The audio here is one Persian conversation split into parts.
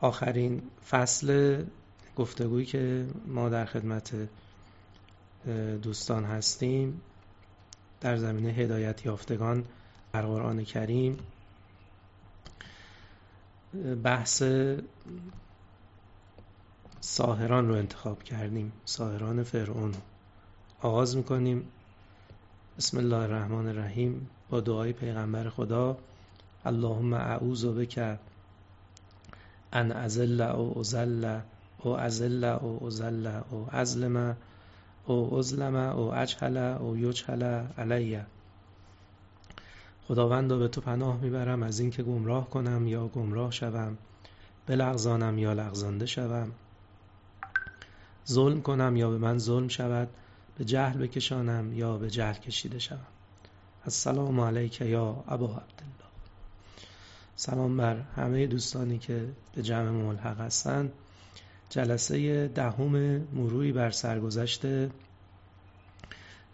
آخرین فصل گفتگویی که ما در خدمت دوستان هستیم در زمینه هدایت یافتگان در قرآن کریم. بحث ساهران رو انتخاب کردیم ساهران فرعون آغاز می‌کنیم. بسم الله الرحمن الرحیم. با دعای پیغمبر خدا اللهم اعوذ بک ان ازل او ازل او ازل او ازل او ازلم او ازلم او اجهل او یجهل علیه خداوند به تو پناه می‌برم از اینکه گمراه کنم یا گمراه شوم. بلغزانم یا لغزانده شوم. ظلم کنم یا به من ظلم شود. به جهل بکشانم یا به جهل کشیده شوم. السلام علیک یا ابا عبدالله. سلام بر همه دوستانی که به جمع ملحق هستند جلسه دهم مروری بر سرگذشت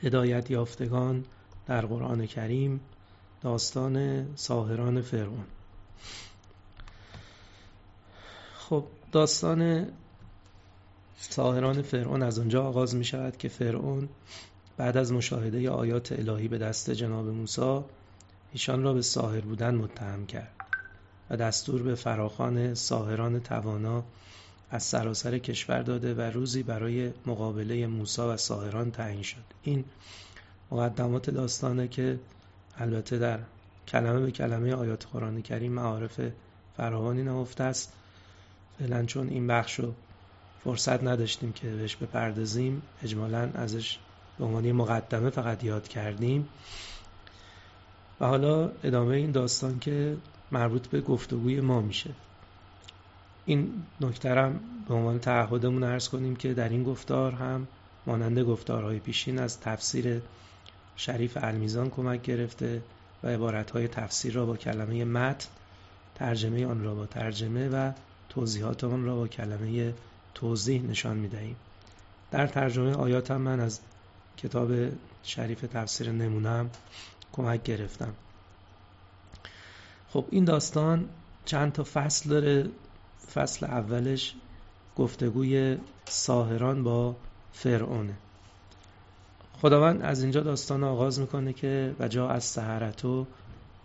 هدایت یافتگان در قرآن کریم داستان ساهران فرعون. خب داستان ساهران فرعون از اونجا آغاز می شود که فرعون بعد از مشاهده آیات الهی به دست جناب موسی ایشان را به ساهر بودن متهم کرد. و دستور به فراخان ساهران توانا از سراسر کشور داده و روزی برای مقابله موسی و ساهران تعیین شد. این مقدمات داستانه که البته در کلمه به کلمه آیات قرآن کریم معارف فراوانی نهفته است. فعلا چون این بخش رو فرصت نداشتیم که بهش بپردازیم اجمالا ازش به عنوان مقدمه فقط یاد کردیم. و حالا ادامه این داستان که مربوط به گفتگوی ما میشه. این نکترم به عنوان تعهدمون ارز کنیم که در این گفتار هم مانند گفتارهای پیشین از تفسیر شریف المیزان کمک گرفته و عبارتهای تفسیر را با کلمه متن ترجمه آن را با ترجمه و توضیحات آن را با کلمه توضیح نشان می‌دهیم. در ترجمه آیات هم من از کتاب شریف تفسیر نمونم کمک گرفتم. خب این داستان چند تا فصل داره. فصل اولش گفتگوی ساهران با فرعونه. خداوند از اینجا داستان آغاز می‌کنه که و جا از سهرتو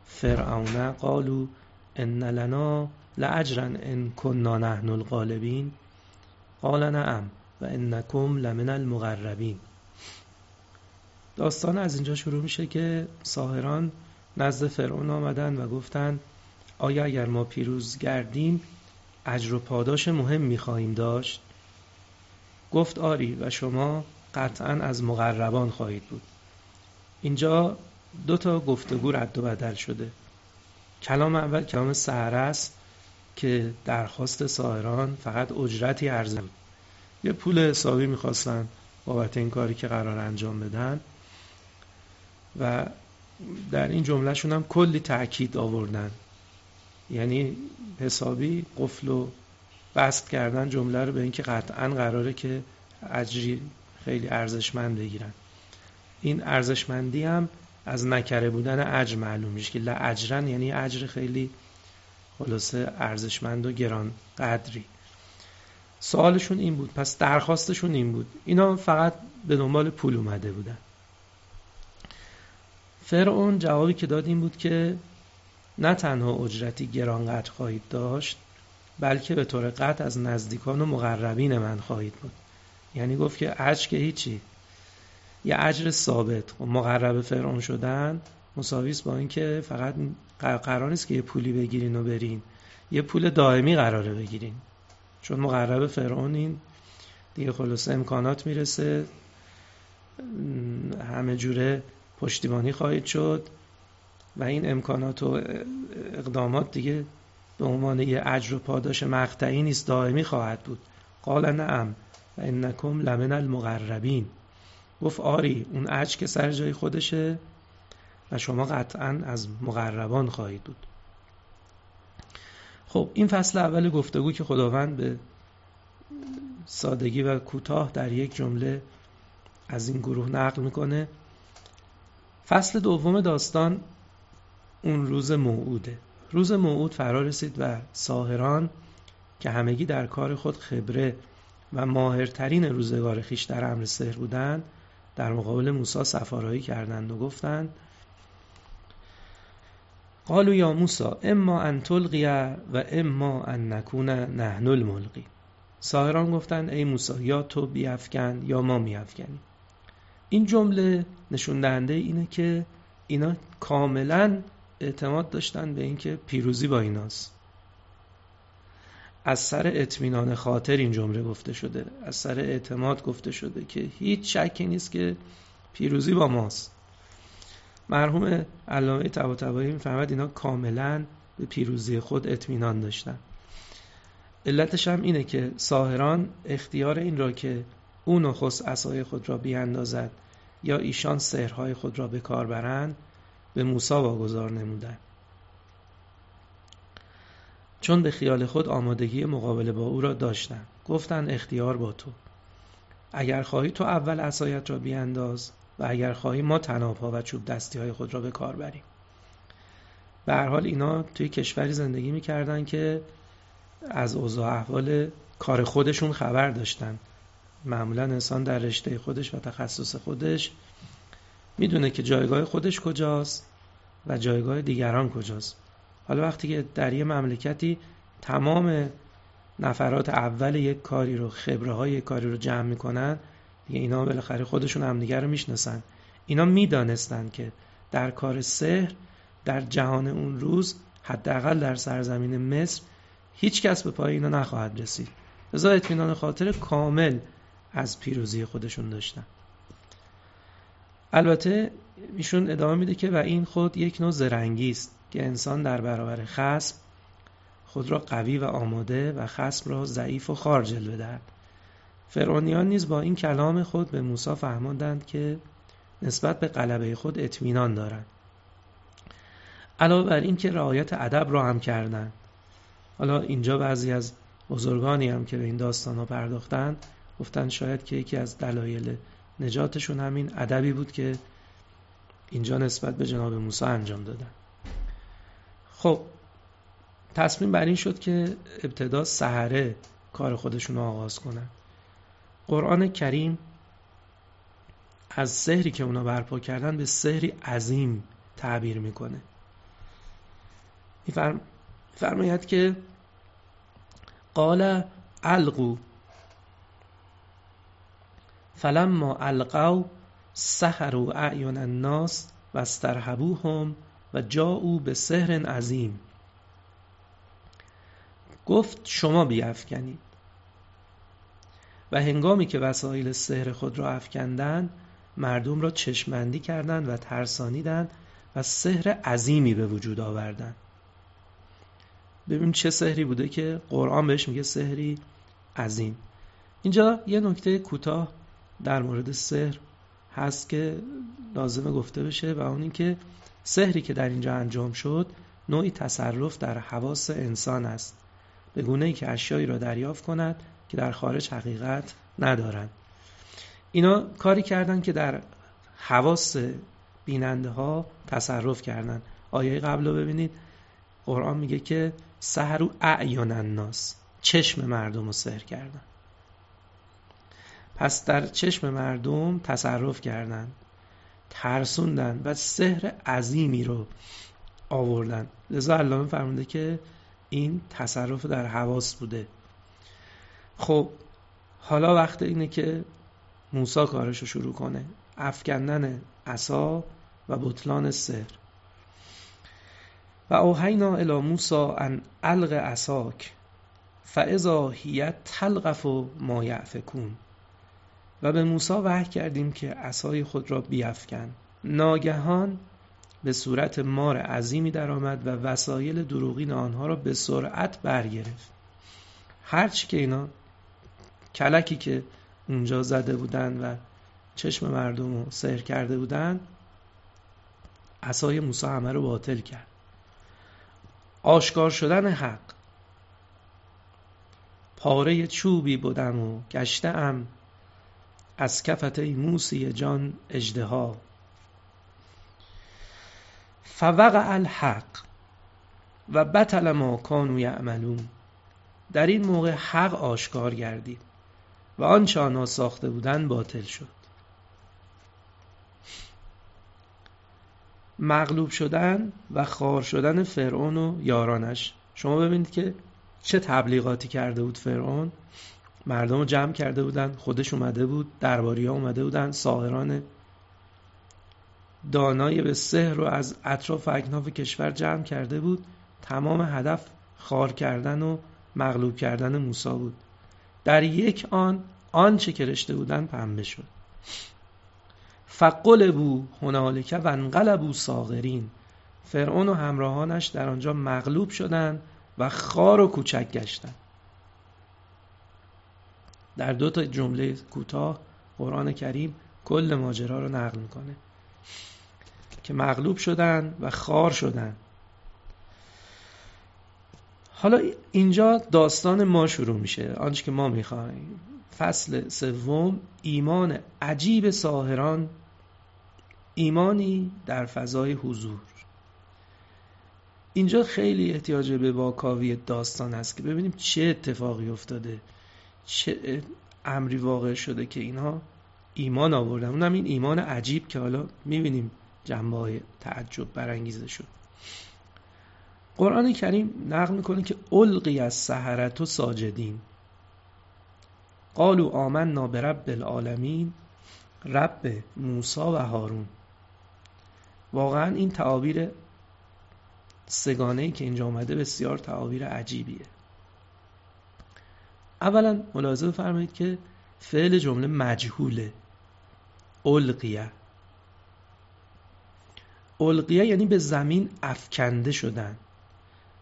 فرعون قالو ان لنا لاجرا ان كنا نحن الغالبین. قال نعم و انکم لمن المقربین. داستان از اینجا شروع میشه که ساهران نزد فرعون آمدن و گفتند آیا اگر ما پیروز گردیم اجر و پاداش مهم می‌خواهیم داشت؟ گفت آری و شما قطعا از مقربان خواهید بود. اینجا دو تا گفتگو رد و بدل شده. کلام اول کلام سهره است که درخواست ساهران فقط اجرتی بود. یه پول حسابی می‌خواستن بابت این کاری که قرار انجام بدن و در این جملهشون هم کلی تاکید آوردن. یعنی حسابی قفل و بست کردن جمله رو به اینکه قطعا قراره که اجری خیلی ارزشمند بگیرن. این ارزشمندی هم از نکره بودن اجر معلوم میشه که لاجرن یعنی اجر خیلی خلاصه ارزشمند و گران قدری. سوالشون این بود پس درخواستشون این بود. اینا فقط به دنبال پول اومده بودن. فرعون جوابی که داد این بود که نه تنها اجرتی گرانقدر خواهید داشت بلکه به طور قطع از نزدیکان و مقربین من خواهید بود. یعنی گفت که اجر که هیچی. یه اجر ثابت. و مقرب فرعون شدن مساویس با اینکه فقط قرار نیست که یه پولی بگیرین و برین. یه پول دائمی قراره بگیرین. چون مقرب فرعون این دیگه خلاصه امکانات می‌رسه. همه جوره پشتیبانی خواهید شد و این امکانات و اقدامات دیگه به عنوان یه اجر و پاداش مقطعی نیست دائمی خواهد بود. قال نعم و انکم لمن المقربین. گفت آری اون اجر که سر جای خودشه و شما قطعا از مقربان خواهید بود. خب این فصل اول گفتگو که خداوند به سادگی و کوتاه در یک جمله از این گروه نقل می‌کنه. فصل دوم داستان اون روز موعوده. روز موعود فرا رسید و ساهران که همگی در کار خود خبره و ماهرترین روزگار خیش در امر سحر بودند در مقابل موسی سفارایی کردند و گفتند قالوا یا موسی اما ان تلقی و اما ان نکون نحن الملقی. ساهران گفتند ای موسی یا تو بیافکن یا ما میافکنیم این جمله نشون دهنده اینه که اینا کاملا اعتماد داشتن به اینکه پیروزی با ایناست. از سر اطمینان خاطر این جمله گفته شده. از سر اعتماد گفته شده که هیچ شکی نیست که پیروزی با ماست. مرحوم علامه طباطبایی می‌فهمد اینا کاملا به پیروزی خود اطمینان داشتن. علتش هم اینه که ساهران اختیار این را که او نخست عصای خود را بیاندازد یا ایشان سحرهای خود را به کار برند به موسی واگذار نمودند. چون به خیال خود آمادگی مقابله با او را داشتند گفتند اختیار با تو. اگر خواهی تو اول عصایت را بیانداز و اگر خواهی ما تنابها و چوب دستی های خود را به کار بریم. به هر حال اینا توی کشوری زندگی می‌کردن که از اوضاع احوال کار خودشون خبر داشتن. معمولا انسان در رشته خودش و تخصص خودش می‌دونه که جایگاه خودش کجاست و جایگاه دیگران کجاست. حالا وقتی که در یه مملکتی تمام نفرات اول یک کاری رو خبره های یک کاری رو جمع می‌کنن دیگه اینا بالاخره خودشون همدیگه رو می‌شناسن. اینا می‌دانستند که در کار سحر در جهان اون روز حداقل در سرزمین مصر هیچ کس به پای اینا نخواهد رسید. لذا اطمینان خاطر کامل از پیروزی خودشون داشتن. البته ایشون ادامه میده که و این خود یک نوع زرنگی است که انسان در برابر خصم خود را قوی و آماده و خصم را ضعیف و خار جلوه دهد. فرعونیان نیز با این کلام خود به موسی فهماندند که نسبت به غلبه خود اطمینان دارند. علاوه بر این که رعایت ادب را هم کردند. حالا اینجا بعضی از بزرگانی هم که به این داستان ها پرداختند گفتند شاید که یکی از دلایل نجاتشون همین ادبی بود که اینجا نسبت به جناب موسی انجام دادن. خب تصمیم بر این شد که ابتدا سحره کار خودشون رو آغاز کنن. قرآن کریم از سحری که اونا برپا کردن به سحری عظیم تعبیر می‌کنه. فرماید که قال القو فلما القوا سحروا اعین الناس و استرهبوهم و جاءوا به سحر عظیم. گفت شما بیافکنید. و هنگامی که وسایل سحر خود را افکندند مردم را چشمندی کردند و ترسانیدند و سحر عظیمی به وجود آوردند. ببین چه سحری بوده که قرآن بهش میگه سحری عظیم. اینجا یه نکته کوتاه در مورد سحر هست که لازمه گفته بشه و اون اینکه سحری که در اینجا انجام شد نوعی تصرف در حواس انسان است. به گونه ای که اشیایی را دریافت کند که در خارج حقیقت ندارند. اینا کاری کردند که در حواس بیننده ها تصرف کردند. آیه قبل رو ببینید. قرآن میگه که سهرو اعیان الناس. چشم مردم رو سهر کردن پس در چشم مردم تصرف کردند ترسوندن و سحر عظیمی رو آوردن لذا علامه فرمونده که این تصرف در حواس بوده. خب حالا وقت اینه که موسا کارش رو شروع کنه. افکندن عصا و بطلان سحر. و اوهینا الی موسا ان الق عصاک فاذا هی تلقف ما یعفکون. و به موسی وحی کردیم که عصای خود را بیافکن ناگهان به صورت مار عظیمی درآمد و وسایل دروغین آنها را به سرعت برگرفت. هرچی که اینا کلکی که اونجا زده بودن و چشم مردم رو سهر کرده بودن عصای موسی همه رو باطل کرد. آشکار شدن حق. پاره چوبی بودم و گشته ام از کفت موسی جان اجدها فوقع الحق و بطل ما کانوا یعملون. در این موقع حق آشکار گردید و آنچه آنها ساخته بودند باطل شد. مغلوب شدن و خار شدن فرعون و یارانش. شما ببینید که چه تبلیغاتی کرده بود فرعون. مردم رو جمع کرده بودن خودش اومده بود درباری ها اومده بودن ساهران دانای به سحر رو از اطراف اکناف کشور جمع کرده بود. تمام هدف خار کردن و مغلوب کردن موسی بود. در یک آن آنچه که رشته بودن پنبه شد. فقلبو هنالک و انقلبو ساغرین فرعون و همراهانش در آنجا مغلوب شدند و خار و کوچک گشتند در دو تا جمله کوتاه قرآن کریم کل ماجرا رو نقل می‌کنه. که مغلوب شدن و خار شدن. حالا اینجا داستان ما شروع میشه. آنچه که ما می‌خوایم. فصل سوم ایمان عجیب ساهران ایمانی در فضای حضور. اینجا خیلی احتیاج به واکاوی داستان است که ببینیم چه اتفاقی افتاده. چه امری واقع شده که اینها ایمان آوردن؟ اونم این ایمان عجیب که حالا می‌بینیم جنبه های تعجب برانگیزه شد. قرآن کریم نقل می‌کنه که القی از سهرت و ساجدین. قالوا آمنا برب العالمین رب موسا و هارون. واقعا این تعابیر سگانه ای که اینجا آمده بسیار تعابیر عجیبیه. اولا ملاحظه بفرمایید که فعل جمله مجهوله. القیه. القیه یعنی به زمین افکنده شدن.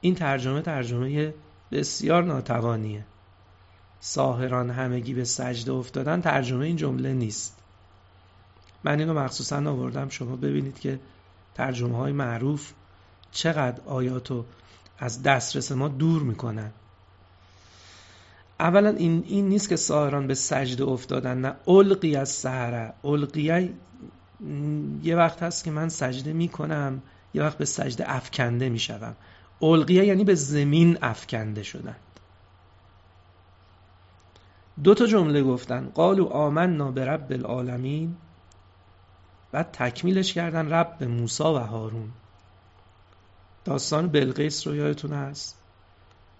این ترجمه ترجمه بسیار ناتوانیه. ساهران همگی به سجده افتادن ترجمه این جمله نیست. من اینو مخصوصا آوردم. شما ببینید که ترجمه های معروف چقدر آیاتو از دسترس ما دور می‌کنن. اولا این, این نیست که ساهران به سجده افتادن نه. القی از سهره. القیه یه وقت هست که من سجده می‌کنم یه وقت به سجده افکنده می‌شوم. القیه یعنی به زمین افکنده شدن. دو تا جمله گفتن. قالو آمنا به رب العالمین. بعد تکمیلش کردن رب موسا و هارون. داستان بلقیس رو یادتون هست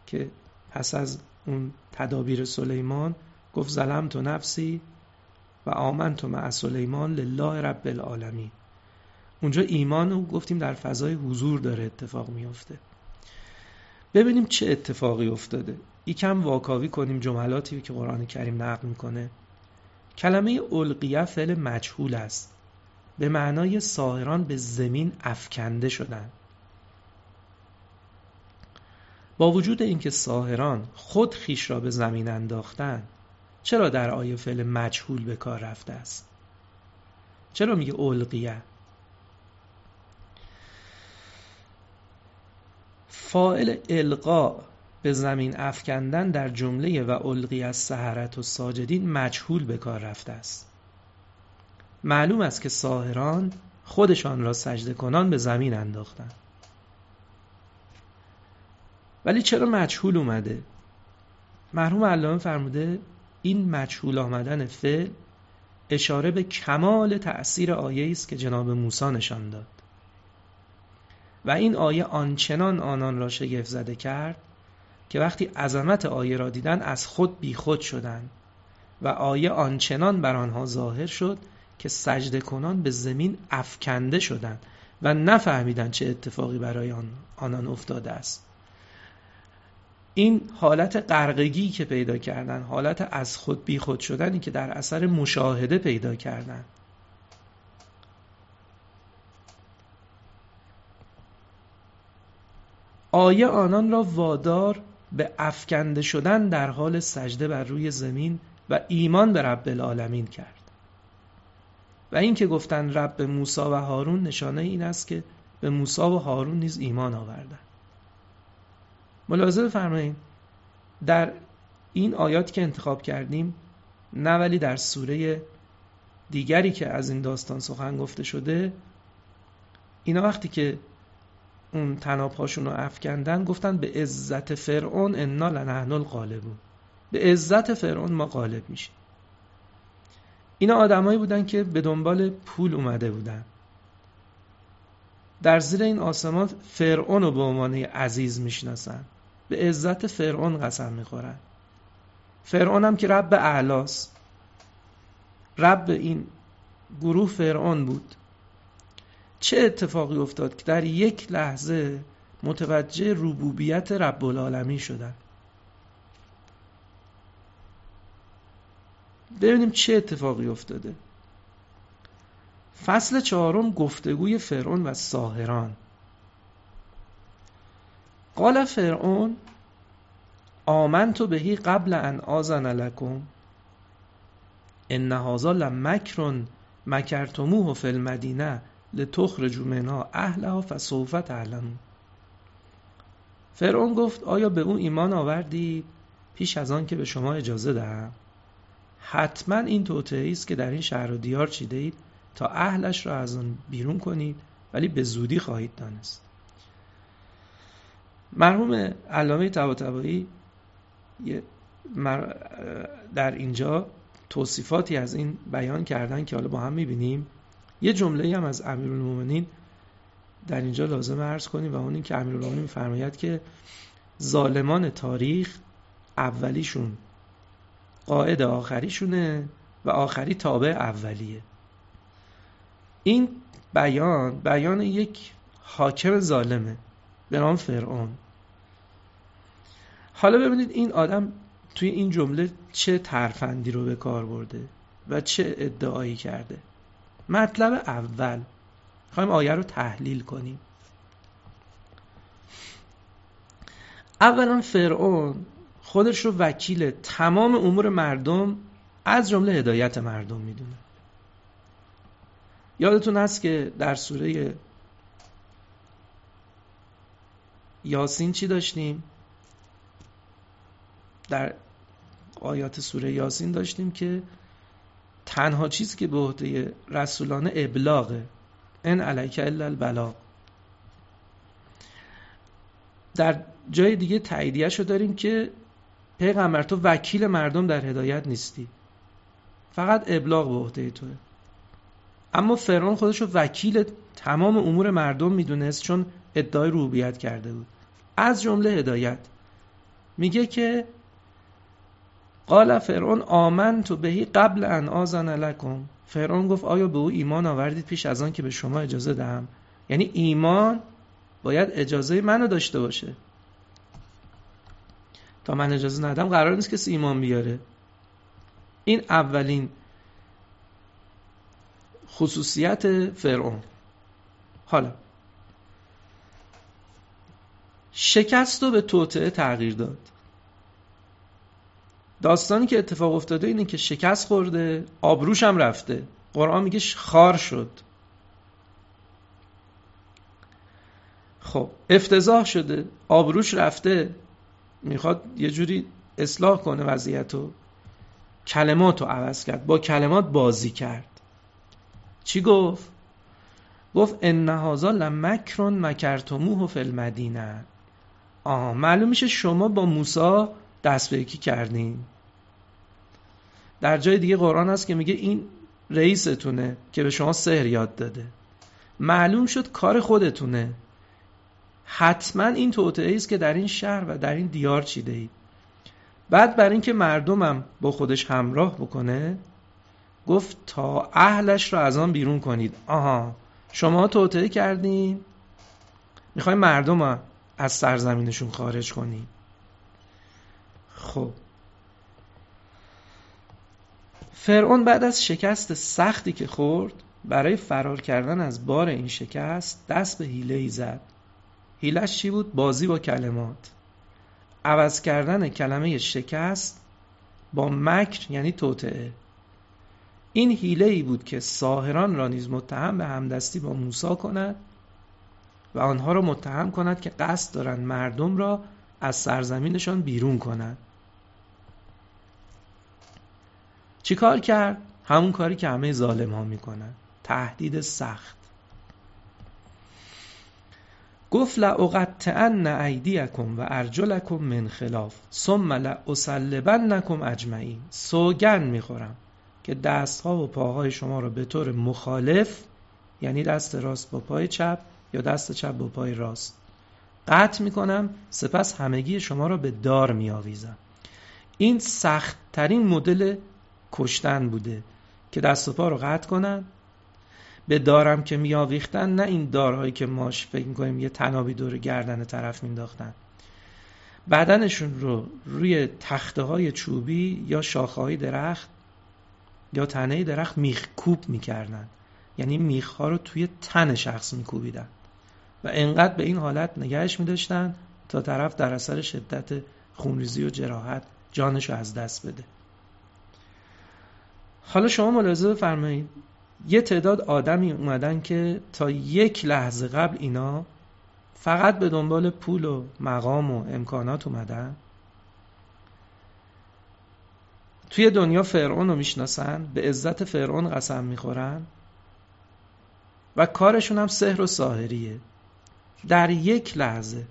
که پس از اون تدابیر سلیمان گفت ظلم تو نفسی و آمن تو مع سلیمان لله رب العالمین. اونجا ایمان رو گفتیم در فضای حضور داره اتفاق میفته ببینیم چه اتفاقی افتاده. یکم واکاوی کنیم جملاتی که قرآن کریم نقل می‌کنه. کلمه القیه فعل مجهول است. به معنای ساهران به زمین افکنده شدند با وجود اینکه ساهران خود خیش را به زمین انداختند چرا در آیه فعل مجهول به کار رفته است؟ چرا میگه القیه؟ فائل القا به زمین افکندن در جمله و القی از سهرت و ساجدین مجهول به کار رفته است. معلوم است که ساهران خودشان را سجده کنان به زمین انداختند ولی چرا مجهول اومده؟ مرحوم علامه فرموده این مجهول آمدن فعل اشاره به کمال تأثیر آیه است که جناب موسی نشان داد. و این آیه آنچنان آنان را شگفت زده کرد که وقتی عظمت آیه را دیدن از خود بیخود شدند و آیه آنچنان بر آنها ظاهر شد که سجده کنان به زمین افکنده شدند و نفهمیدند چه اتفاقی برای آن آنان افتاده است. این حالت قرقگی که پیدا کردن حالت از خود بی خود شدنی که در اثر مشاهده پیدا کردن. آیه آنان را وادار به افکنده شدن در حال سجده بر روی زمین و ایمان به رب العالمین کرد. و این که گفتن رب موسی و هارون نشانه این است که به موسی و هارون نیز ایمان آوردن. ملاحظه بفرمایید. در این آیاتی که انتخاب کردیم نه ولی در سوره دیگری که از این داستان سخن گفته شده اینا وقتی که اون تناپاشون رو افکندن گفتن به عزت فرعون انا لنحن الغالبون. به عزت فرعون ما غالب میشیم. اینا آدمایی بودن که به دنبال پول اومده بودن. در زیر این آسمان فرعون رو به عنوان عزیز می‌شناسن. به عزت فرعون قسم می‌خورن. فرعون هم که رب اعلاست. رب این گروه فرعون بود. چه اتفاقی افتاد که در یک لحظه متوجه ربوبیت رب العالمین شدن؟ ببینیم چه اتفاقی افتاده. فصل چهارم گفتگوی فرعون و ساهران. قال فرعون آمنت بهی قبل ان آزن لکم. ان هذا لمکر مکرتموه فی المدینه لتخرجوا منها اهلها فسوف تعلمون. فرعون گفت آیا به او ایمان آوردید پیش از آن که به شما اجازه دهم. حتما این توطئه است که در این شهر و دیار چیده اید تا اهلش را از آن بیرون کنید ولی به زودی خواهید دانست. مرحوم علامه طباطبایی در اینجا توصیفاتی از این بیان کردن که حالا با هم می‌بینیم. یه جمله هم از امیرالمومنین در اینجا لازم عرض کنیم و اون این که امیرالمومنین میفرماید که ظالمان تاریخ اولیشون قاعد آخریشونه و آخری تابع اولیه. این بیان بیان یک حاکم ظالمه به نام فرعون. حالا ببینید این آدم توی این جمله چه ترفندی رو به کار برده و چه ادعایی کرده. مطلب اول. خواهیم آیه رو تحلیل کنیم. اولا فرعون خودش رو وکیل تمام امور مردم از جمله هدایت مردم می‌دونه. یادتون هست که در سوره یاسین چی داشتیم؟ در آیات سوره یاسین داشتیم که تنها چیزی که به عهده رسولانه ابلاغه ان علیک الا البلاغ. در جای دیگه تاییدیه داریم که پیغمبر تو وکیل مردم در هدایت نیستی. فقط ابلاغ به عهده توه. اما فرعون خودش رو وکیل تمام امور مردم می‌دونست چون ادعای روبیت کرده بود. از جمله هدایت. میگه که قال فرعون آمن تو بهی قبل ان آزن لکم. فرعون گفت آیا به او ایمان آوردید پیش از آن که به شما اجازه دهم؟ یعنی ایمان باید اجازه منو داشته باشه. تا من اجازه ندم قرار نیست کسی ایمان بیاره. این اولین خصوصیت فرعون. حالا شکست رو به توطعه تغییر داد. داستانی که اتفاق افتاده اینه که شکست خورده آبروش هم رفته. قرآن میگه خار شد. خب افتضاح شده. آبروش رفته. می‌خواد یه جوری اصلاح کنه وضعیت رو کلمات رو عوض کرد. با کلمات بازی کرد. چی گفت؟ گفت ان هذا لمکرون مکرتموه فی المدینه. آها معلوم میشه شما با موسی دست به یکی کردین. در جای دیگه قرآن هست که میگه این رئیستونه که به شما سحر یاد داده. معلوم شد کار خودتونه. حتما این توطعه است که در این شهر و در این دیار چیده اید بعد بر اینکه مردمم با خودش همراه بکنه گفت تا اهلش را از آن بیرون کنید. آها شما توطعه کردین؟ می‌خوای مردم از سرزمینشون خارج کنید خب. فرعون بعد از شکست سختی که خورد برای فرار کردن از بار این شکست دست به حیله ای زد. حیلش چی بود؟ بازی با کلمات. عوض کردن کلمه شکست با مکر یعنی توطعه این حیله ای بود که ساهران را نیز متهم به همدستی با موسی کند و آنها را متهم کند که قصد دارند مردم را از سرزمینشان بیرون کنند. چی کار کرد؟ همون کاری که همه ظالم ها می‌کنن. تهدید سخت. گفت لأقطعن ایدیکم و ارجلکم من خلاف ثم لأصلبنکم اجمعین. سوگن می‌خورم که دستها و پاهای شما را به طور مخالف یعنی دست راست با پای چپ یا دست چپ با پای راست. قطع می‌کنم سپس همگی شما را به دار میآویزم. این سختترین مدل کشتن بوده که دست و پا رو قطع کنن. به دارم که میآویختن نه این دارهایی که ماش فکر می‌کنیم یه تنابی دور گردن طرف مینداختن بدنشون رو روی تخته های چوبی یا شاخه های درخت یا تنه درخت میخ کوب می‌کردن. یعنی میخ ها رو توی تن شخص میکوبیدن. و انقدر به این حالت نگهش میداشتن تا طرف در اثر شدت خونریزی و جراحت جانش رو از دست بده. حالا شما ملاحظه بفرمایید. یه تعداد آدمی اومدن که تا یک لحظه قبل اینا فقط به دنبال پول و مقام و امکانات اومدن. توی دنیا فرعون رو می‌شناسن به عزت فرعون قسم می‌خورن و کارشون هم سحر و ساهریه در یک لحظه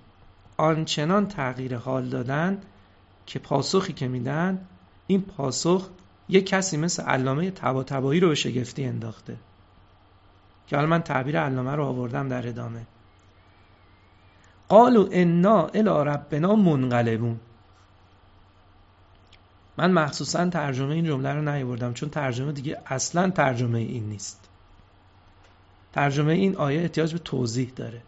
آنچنان تغییر حال دادن که پاسخی که میدن این پاسخ یک کسی مثل علامه تبا رو به شگفتی انداخته. که حالا من تعبیر علامه رو آوردم در ادامه. قالوا انا الی ربنا منقلبون. من مخصوصا ترجمه این جمله رو نیاوردم چون ترجمه دیگه اصلا ترجمه این نیست. ترجمه این آیه احتیاج به توضیح داره.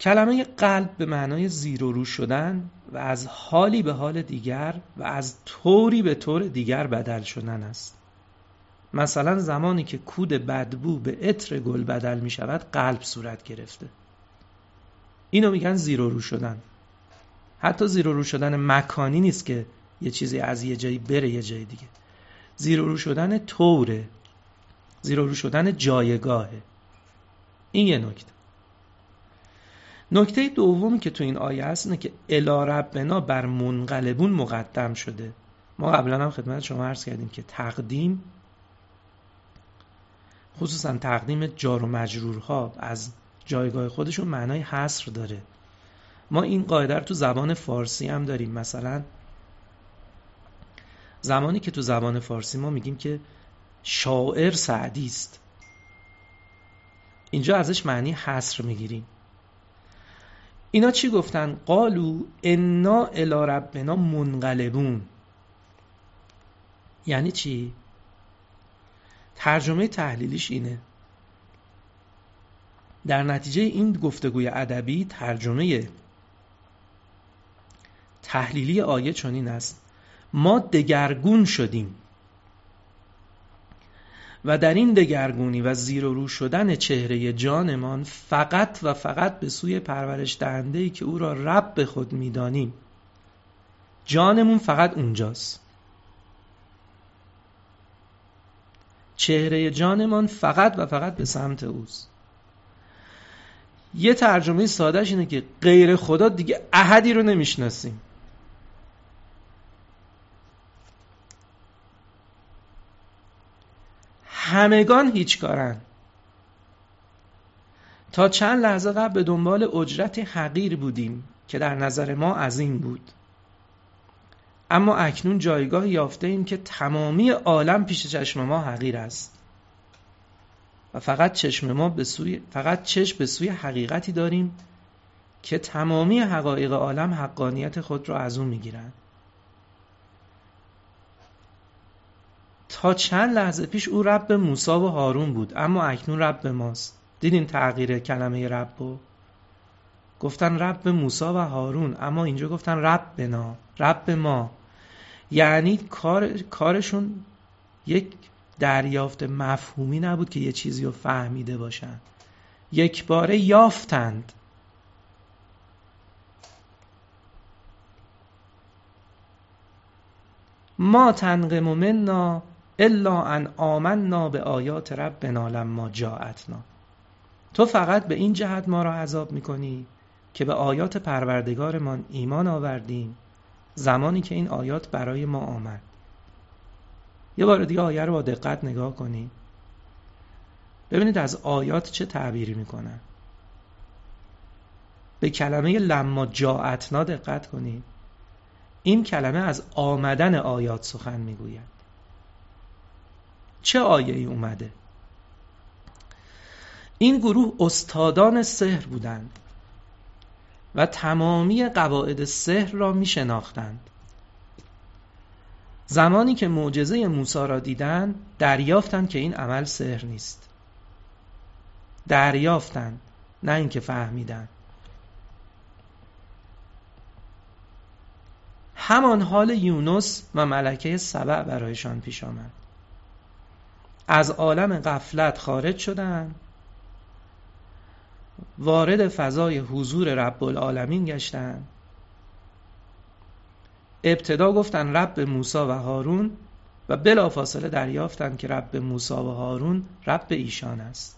کلمه قلب به معنای زیر و رو شدن و از حالی به حال دیگر و از طوری به طور دیگر بدل شدن است. مثلا زمانی که کود بدبو به عطر گل بدل می شود قلب صورت گرفته. اینو میگن زیر و رو شدن. حتی زیر و رو شدن مکانی نیست که یه چیزی از یه جایی بره یه جای دیگه. زیر و رو شدن طوره زیر و رو شدن جایگاهه. این یه نکته. نکته دومی که تو این آیه هست اینه که الا ربنا بر منقلبون مقدم شده. ما قبلا هم خدمت شما عرض کردیم که تقدیم خصوصا تقدیم جار و مجرورها از جایگاه خودشون معنای حصر داره. ما این قاعده رو تو زبان فارسی هم داریم. مثلا زمانی که تو زبان فارسی ما میگیم که شاعر سعدی است. اینجا ازش معنی حصر می‌گیریم. اینا چی گفتن؟ قالو انا الی ربنا منقلبون. یعنی چی؟ ترجمه تحلیلیش اینه. در نتیجه این گفتگوی ادبی ترجمه تحلیلی آیه چنین است. ما دگرگون شدیم. و در این دگرگونی و زیر و رو شدن چهره جانمان فقط و فقط به سوی پرورش دهنده که او را رب به خود می‌دانیم. جانمون فقط اونجاست. چهره جانمان فقط و فقط به سمت اوست. یه ترجمه سادهش اینه که غیر خدا دیگه احدی رو نمی‌شناسیم. همگان هیچ کارن. تا چند لحظه قبل به دنبال اجرت حقیر بودیم که در نظر ما عظیم بود. اما اکنون جایگاه یافته ایم که تمامی عالم پیش چشم ما حقیر است. و فقط چشم ما به سوی فقط چشم به سوی حقیقتی داریم که تمامی حقایق عالم حقانیت خود را از او می‌گیرند. تا چند لحظه پیش او رب موسی و هارون بود اما اکنون رب ماست. دیدین تغییر کلمه رب گفتن رب موسی و هارون اما اینجا گفتن رب بنا رب ما. یعنی کار، کارشون یک دریافت مفهومی نبود که یه چیزی رو فهمیده باشن. یک باره یافتند. ما تنقم منا الا ان آمنا به آیات ربنا لما جاءتنا. تو فقط به این جهت ما را عذاب می‌کنی که به آیات پروردگارمان ایمان آوردیم زمانی که این آیات برای ما آمد. یه بار دیگه آیه رو با دقت نگاه کنید ببینید از آیات چه تعبیری می‌کنن. به کلمه لما جاعتنا دقت کنید این کلمه از آمدن آیات سخن می‌گوید. چه آیه ای اومده؟ این گروه استادان سحر بودند و تمامی قواعد سحر را می شناختند زمانی که معجزه موسی را دیدند دریافتند که این عمل سحر نیست. دریافتند نه اینکه فهمیدند همان حال یونس و ملکه سبع برایشان پیش آمد. از عالم غفلت خارج شدند وارد فضای حضور رب العالمین گشتند ابتدا گفتن رب موسی و هارون و بلافاصله دریافتند که رب موسی و هارون رب ایشان است.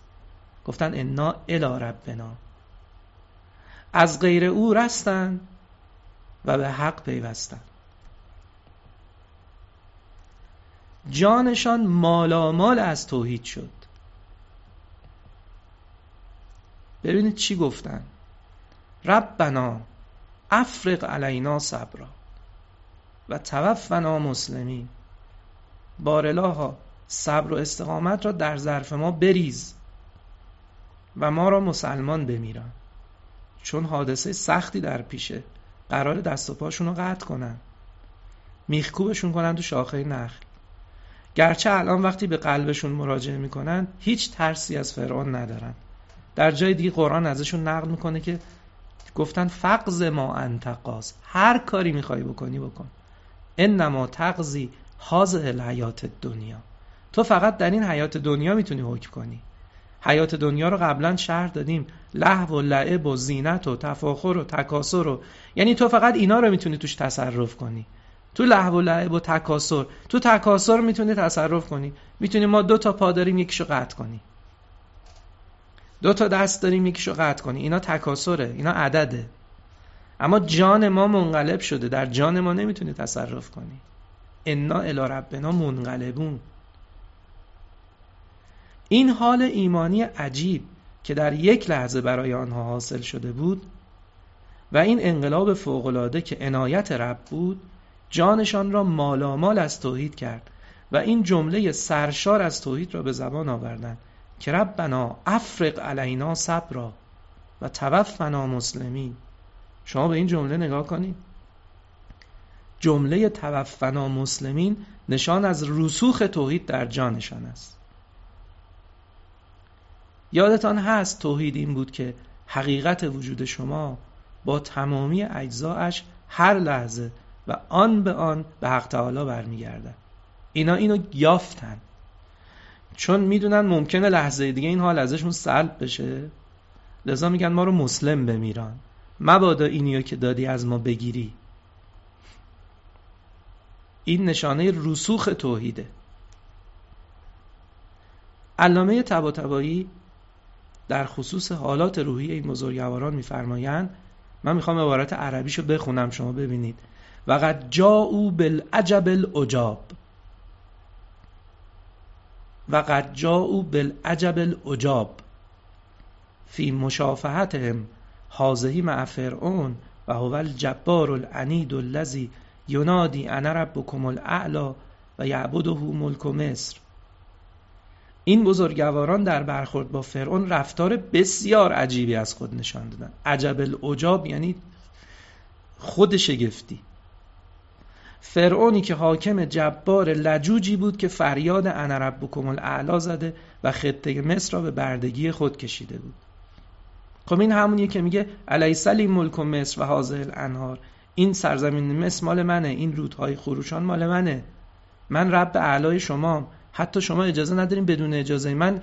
گفتن انا الی ربنا. از غیر او رستند و به حق پیوستند جانشان مالامال از توحید شد. ببینید چی گفتن. ربنا افرق علینا صبرا و توفنا مسلمین. بارلاها صبر و استقامت را در ظرف ما بریز و ما را مسلمان بمیران چون حادثه سختی در پیشه قرار دست و پاشون رو قطع کنن. میخکوبشون کنن تو شاخه نخل. گرچه الان وقتی به قلبشون مراجعه می‌کنن هیچ ترسی از فرعون ندارن. در جای دیگه قرآن ازشون نقل می‌کنه که گفتن فقز ما انتقاز هر کاری می‌خوای بکنی بکن. انما تقضی حاضر الحیات دنیا. تو فقط در این حیات دنیا می‌تونی حکم کنی. حیات دنیا رو قبلا شهر دادیم. لحو و لعب و زینت و تفاخر و تکاسر و یعنی تو فقط اینا رو می‌تونی توش تصرف کنی. تو لحو و لعب و تکاسر تو تکاسر می‌تونی تصرف کنی. می‌تونی ما دو تا پا داریم یکیشو قطع کنی. دو تا دست داریم یکیشو قطع کنی. اینا تکاسره اینا عدده. اما جان ما منقلب شده. در جان ما نمی‌تونی تصرف کنی. انا الی ربنا منقلبون. این حال ایمانی عجیب که در یک لحظه برای آنها حاصل شده بود و این انقلاب فوقالعاده که عنایت رب بود جانشان را مالامال از توحید کرد و این جمله سرشار از توحید را به زبان آوردند که ربنا افرق علینا صبرا و توفنا مسلمین. شما به این جمله نگاه کنید. جمله توفنا مسلمین نشان از رسوخ توحید در جانشان است. یادتان هست توحید این بود که حقیقت وجود شما با تمامی اجزایش هر لحظه و آن به آن به حق تعالی برمیگردد اینا اینو یافتن. چون می‌دونن ممکنه لحظه دیگه این حال ازشون سلب بشه. لذا میگن ما رو مسلم بمیران. مبادا اینیو که دادی از ما بگیری. این نشانه رسوخ توحیده. علامه تباتبایی در خصوص حالات روحی این بزرگواران میفرمایند من می‌خوام عبارت عربیشو بخونم شما ببینید. وقد جاءوا بالعجب العجاب. وقد جاءوا بالعجب العجاب. فی مشافهتهم حاضهی مع فرعون و هو الجبار العنید الذی ینادی انا ربکم الاعلا و یعبده ملک مصر. این بزرگواران در برخورد با فرعون رفتار بسیار عجیبی از خود نشان دادن. عجب العجاب یعنی خود شگفتی. فرعونی که حاکم جبار لجوجی بود که فریاد انا ربکم الاعلا زده و خطه مصر را به بردگی خود کشیده بود. خب این همونیه که میگه علیس لی ملک مصر و حاضر الانهار. این سرزمین مصر مال منه این رودهای خروشان مال منه. من رب اعلای شما حتی شما اجازه ندارین بدون اجازه من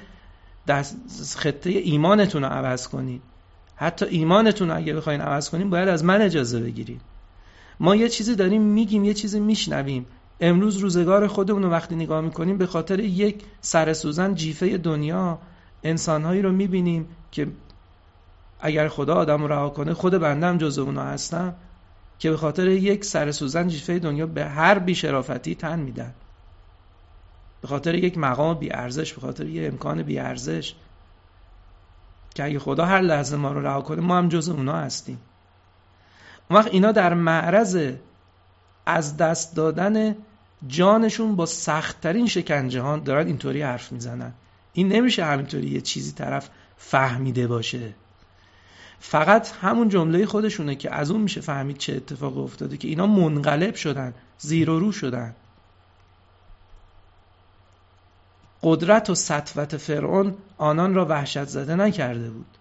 دست خطه ایمانتون رو عوض کنید حتی ایمانتون رو اگه بخواین عوض کنیم باید از من اجازه بگیرید ما یه چیزی داریم میگیم یه چیزی میشنویم. امروز روزگار خودمون رو وقتی نگاه می‌کنیم به خاطر یک سر سوزن جیفه دنیا انسانهایی رو می‌بینیم که اگر خدا آدم رها کنه خود بنده هم جز اونا هستم که به خاطر یک سر سوزن جیفه دنیا به هر بیشرافتی تن میدن. به خاطر یک مقام بی ارزش به خاطر یک امکان بی ارزش که اگه خدا هر لحظه ما رو رها کنه ما هم جز اونا هستیم. اون وقت اینا در معرض از دست دادن جانشون با سختترین شکنجه ها دارن اینطوری حرف می‌زنن. این نمیشه همینطوری یه چیزی طرف فهمیده باشه. فقط همون جمله خودشونه که از اون میشه فهمید چه اتفاق افتاده که اینا منقلب شدن زیر و رو شدن. قدرت و سطوت فرعون آنان را وحشت زده نکرده بود.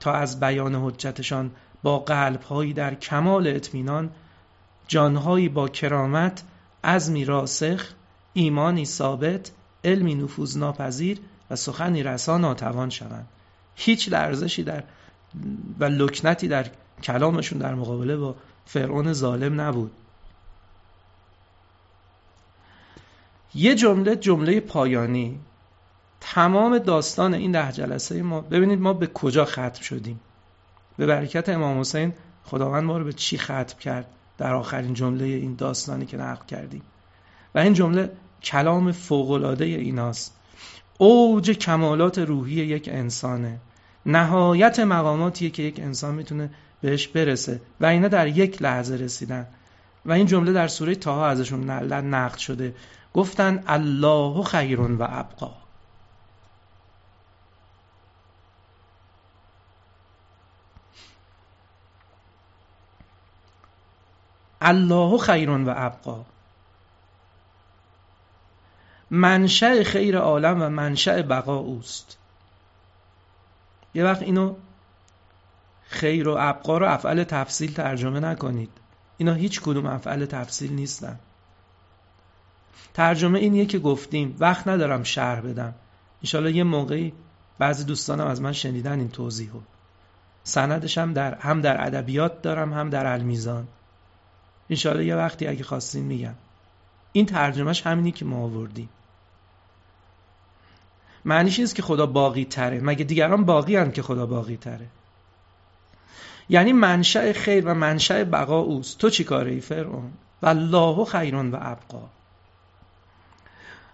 تا از بیان حجتشان با قلبهایی در کمال اطمینان جانهایی با کرامت عزمی راسخ ایمانی ثابت علمی نفوذ ناپذیر و سخنی رسا ناتوان شوند. هیچ لرزشی در و لکنتی در کلامشون در مقابله با فرعون ظالم نبود. یه جمله جمله پایانی. تمام داستان این ده جلسه ما ببینید ما به کجا ختم شدیم. به برکت امام حسین خداوند ما رو به چی ختم کرد در آخرین جمله این داستانی که نقل کردیم؟ و این جمله کلام فوقالعاده ایناست. اوج کمالات روحی یک انسانه. نهایت مقاماتیه که یک انسان می‌تونه بهش برسه. و اینا در یک لحظه رسیدن. و این جمله در سوره تاها ازشون نقل شده. گفتن الله خیر و ابقا. الله خیر و ابقا. منشأ خیر عالم و منشأ بقا اوست. یه وقت اینو خیر و ابقا رو افعال تفصیل ترجمه نکنید. اینا هیچ کدوم افعال تفصیل نیستن. ترجمه اینیه که گفتیم. وقت ندارم شرح بدم. انشالله یه موقعی بعضی دوستانم از من شنیدن این توضیح رو سندش هم در هم در ادبیات دارم هم در المیزان. انشالله یه وقتی اگه خواستین میگم. این ترجمهش همینی که ما آوردیم. معنیش نیست که خدا باقی تره مگه دیگران باقی هم که خدا باقی تره یعنی منشأ خیر و منشأ بقا اوست. تو چی کاره ای فرعون؟ و الله خیرون و ابقا.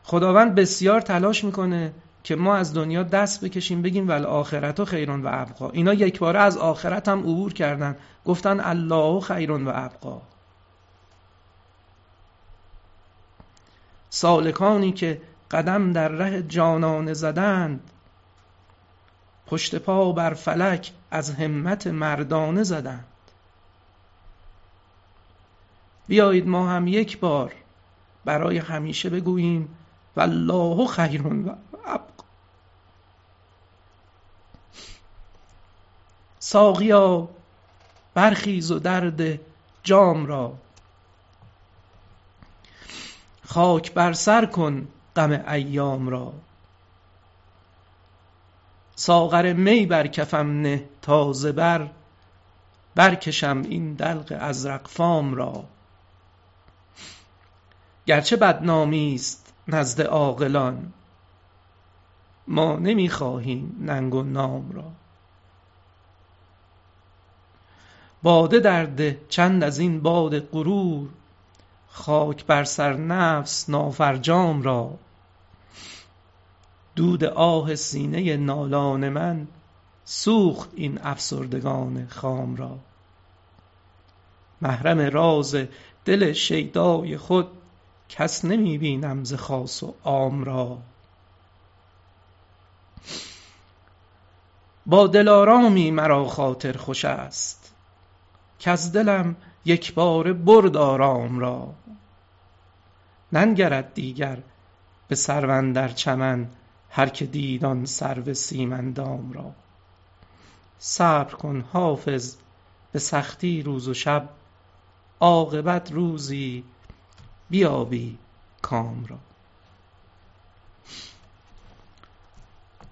خداوند بسیار تلاش می‌کنه که ما از دنیا دست بکشیم بگیم ول آخرت و خیرون و ابقا. اینا یک باره از آخرت هم عبور کردن. گفتن الله خیرون و ابقا. سالکانی که قدم در ره جانانه زدند پشت پا بر فلک از همت مردانه زدند. بیایید ما هم یک بار برای همیشه بگوییم والله خیر و ابقا ساقیا برخیز و درد جام را. خاک بر سر کن غم ایام را. ساغر می بر کفم نه تازه بر برکشم این دلق ازرق فام را. گرچه بدنامی است نزد عاقلان ما نمی‌خواهیم ننگ و نام را. باده درده چند از این باد غرور خاک بر سر نفس نافرجام را. دود آه سینه نالان من سوخت این افسردگان خام را. محرم راز دل شیدای خود کس نمی بینم ز خاص و عام را. با دلارامی مرا خاطر خوش است. کز دلم یک بار برد آرام را. ننگرد دیگر به سرون در چمن هر که دید آن سرو سیمندام را صبر کن حافظ به سختی روز و شب عاقبت روزی بیابی کام را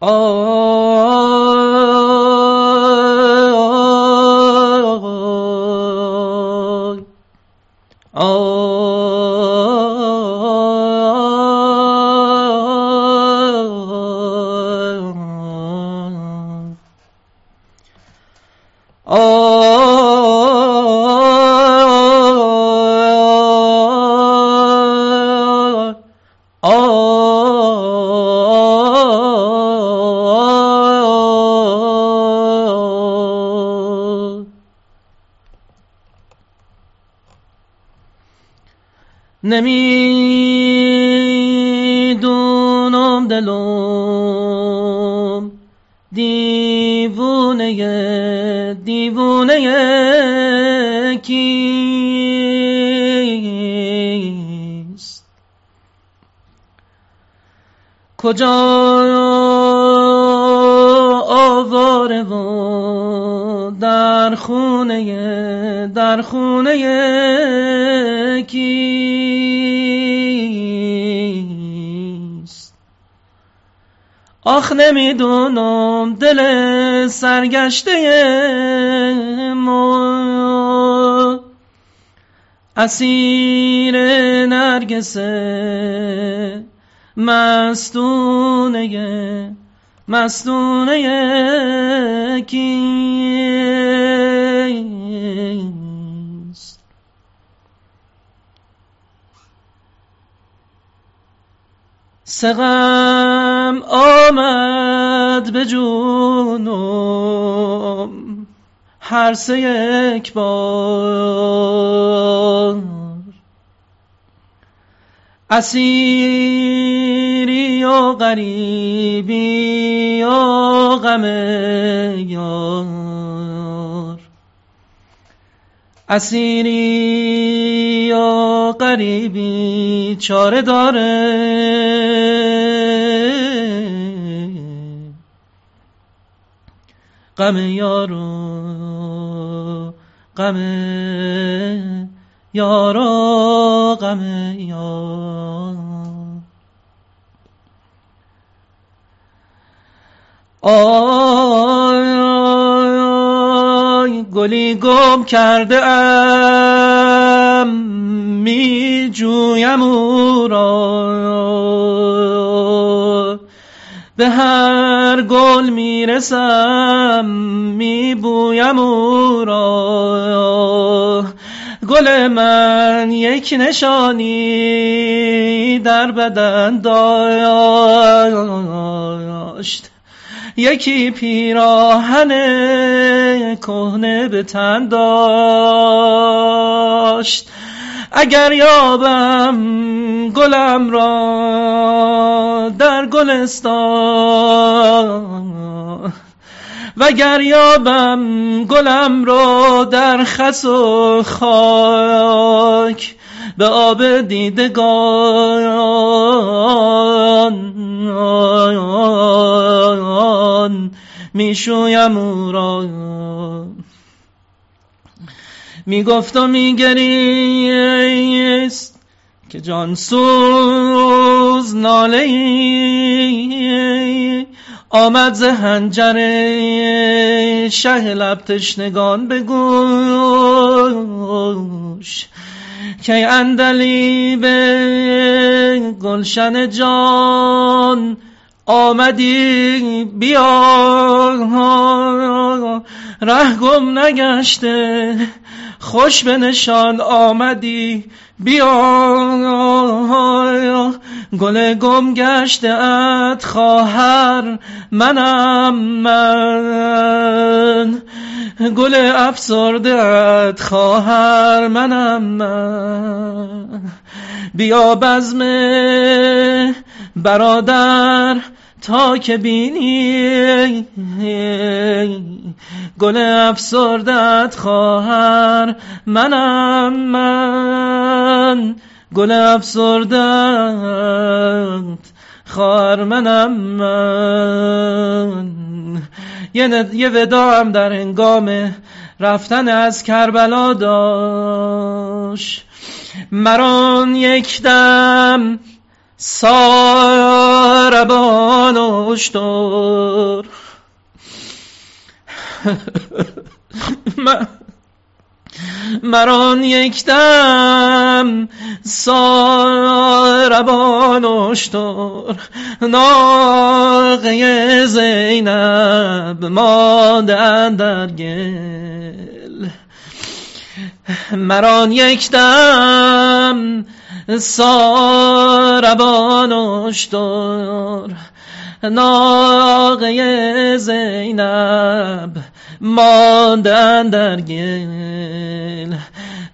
آه نمی‌دونم دلم دیوونه دیوونه کیست کجا آواره و در خونه در خونه کیست آخ نمی‌دونم دل سرگشته ما. اسیر نرگسه مستونه مستونه کیست سقم آمد به جونم هر سه یک بار. اسیری و غریبی و غم یار. اسیری و غریبی چاره داره. غم یارو غم یارو غم یار. آی گلی گم کرده ام می جویم او را. به هر گل می‌رسم میبویم او را. گل من یک نشانی در بدن داشت. یکی پیراهن کهنه به تن داشت. اگر یابم گلم را در گلستان. وگر یابم گلم را در خس و خاک به آب دیدگان. می‌شویم او را. می‌گفت و میگریست که جان سوز ناله آمد ز هنجره شه لب تشنگان به گوش. که اندلی به گلشن جان آمدی بیا ره گم نگشته خوش به نشان آمدی. بیا گل گم گشته ات خواهر منم من. گل افسرده ات خواهر منم من. بیا بزم برادر تا که بینی گل افسردت خواهر منم من گل افسردت خواهر منم من. یه, یه وداعم در انگام رفتن از کربلا داشت. مران یک دم ساربان اشتر. مران یک دم ساربان اشتر. ناقه زینب ماندن در گل. مران یک دم ساربان اشتر ناقه زینب ماندن در گل.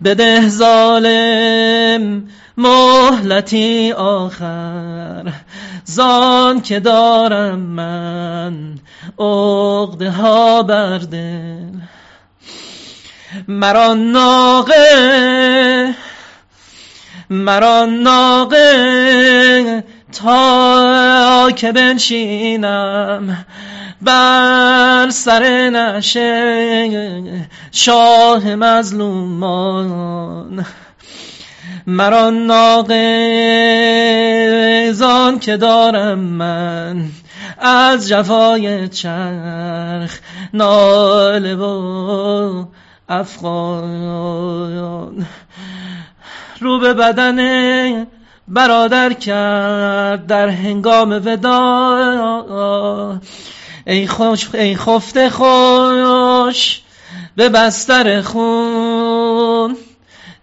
بده زال بهم مهلتی آخر. زان که دارم من عقده ها بر مرا ناقه مرا ناقه تا که بنشینم بر سر نشه شاه مظلومان. مرا ناقضان که دارم من از جفای چرخ ناله و افغان. رو به بدن برادر کرد در هنگام ودا. ای خوش ای خفته خوش به بستر خون.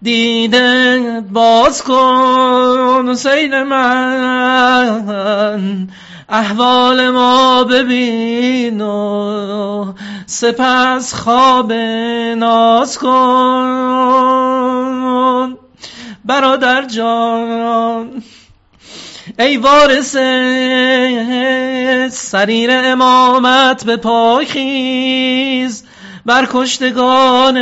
دیده باز کن سین من. احوال ما ببین و سپس خواب ناز کن. برادر جان. ای وارث سریر امامت به پای خیز بر کشتگان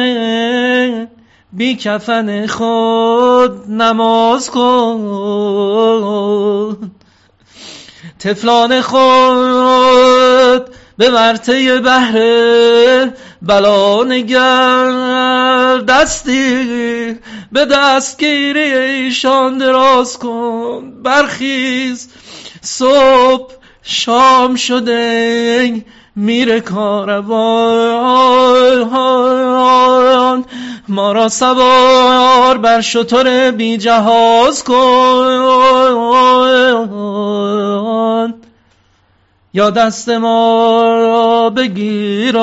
بی کفن خود نماز کن. تفلان خود به ورته بهره بلا نگر دستی به دستگیری ایشان دراز کن. برخیز. صبح شام شده میره کاروان ما را سوار بر شطور بی جهاز کن. یا دست ما را بگیر.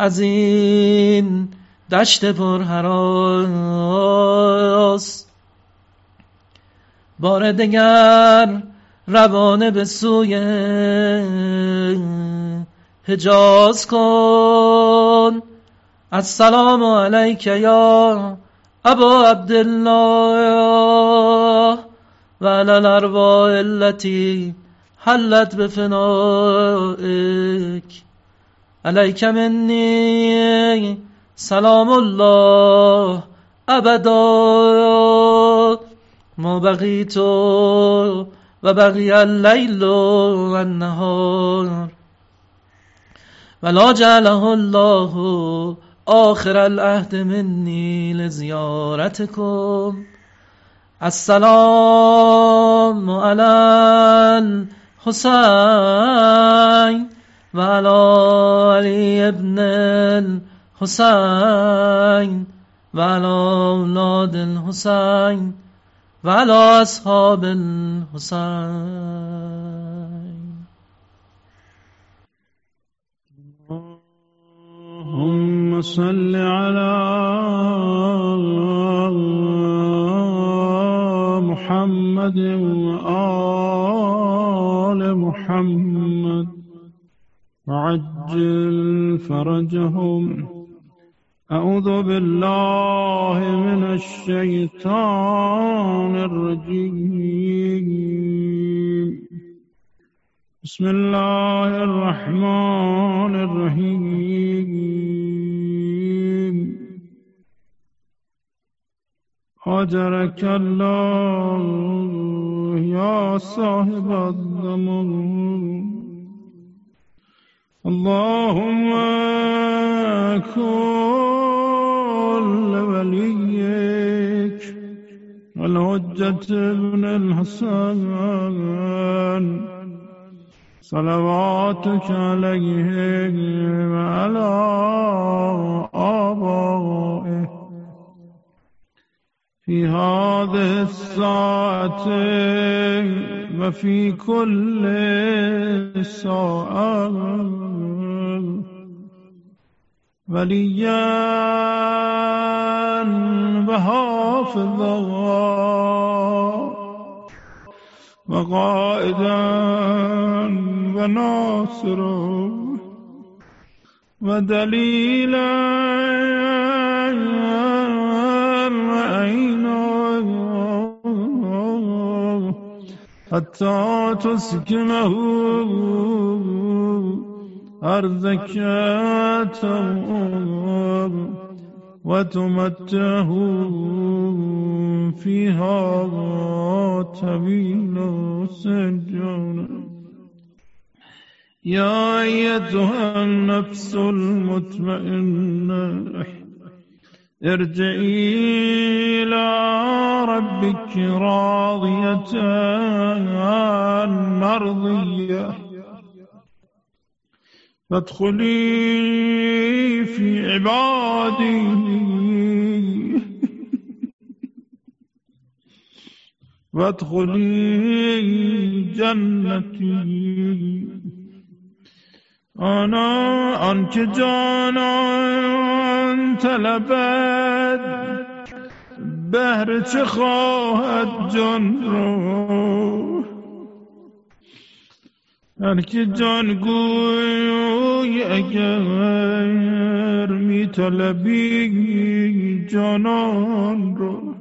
از این دشت پر حراس بار دگر روانه به سوی حجاز کن. السلام علیک یا ابا عبدالله و علی الارواح التي حلت بفنائك علیک منی سلام الله ابدا ما بقیت و بقی اللیل و النهار ولا جعله الله آخر العهد منی لزیارتكم السلام علی الحسین وعلى علي بن الحسين وعلى أولاد الحسين وعلى أصحاب الحسين. اللهم صل على محمد وآل محمد. وعجل فرجهم. أعوذ بالله من الشيطان الرجيم. بسم الله الرحمن الرحيم. أجرك الله يا صاحب الزمان اللهم كل وليك الحجة ابن الحسن. صلواتك عليه وعلى آبائه. في هذه الساعة وفي كل ساعة. وليا وحافظا وقائدا وناصرا ودليلا وعينا حتى تسكنه أرضك وتمتعه فيها طويل سجون يا أيتها النفس المطمئنة ارجعي إلى ربك راضية مرضية. فادخلي في عبادي. وادخلي جنتي. انا آنچه جانان طلبد بهر چه خواهد جان رو هر که جان گوی اگر می طلبی جانان رو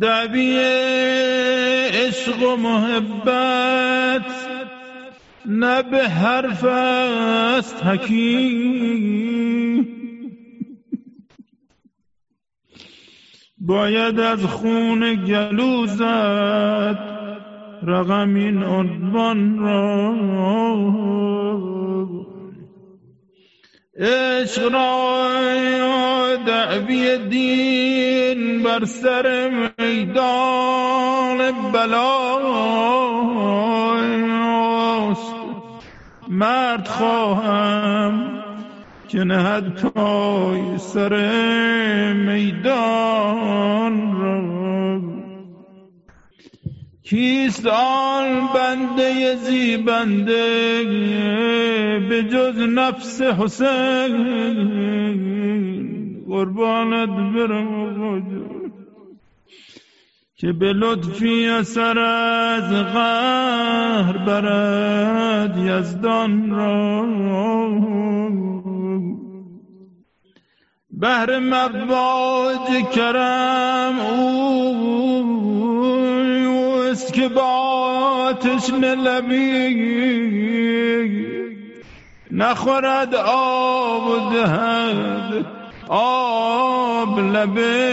دعوی عشق و محبت نه به حرف است حکیم. باید از خون گلو زد رقم این عنوان را. عشق را دعوی دین بر سر میدان بلاست مرد خواهم که نهد پای سر میدان را. کیست آن بنده زیبنده به جز نفس حسین؟ قربانت برم که به لطفی اثر از غهر برد یزدان را. بهر مواج کرم اوست که با تشن لبی نخورد آب دهد آب لبه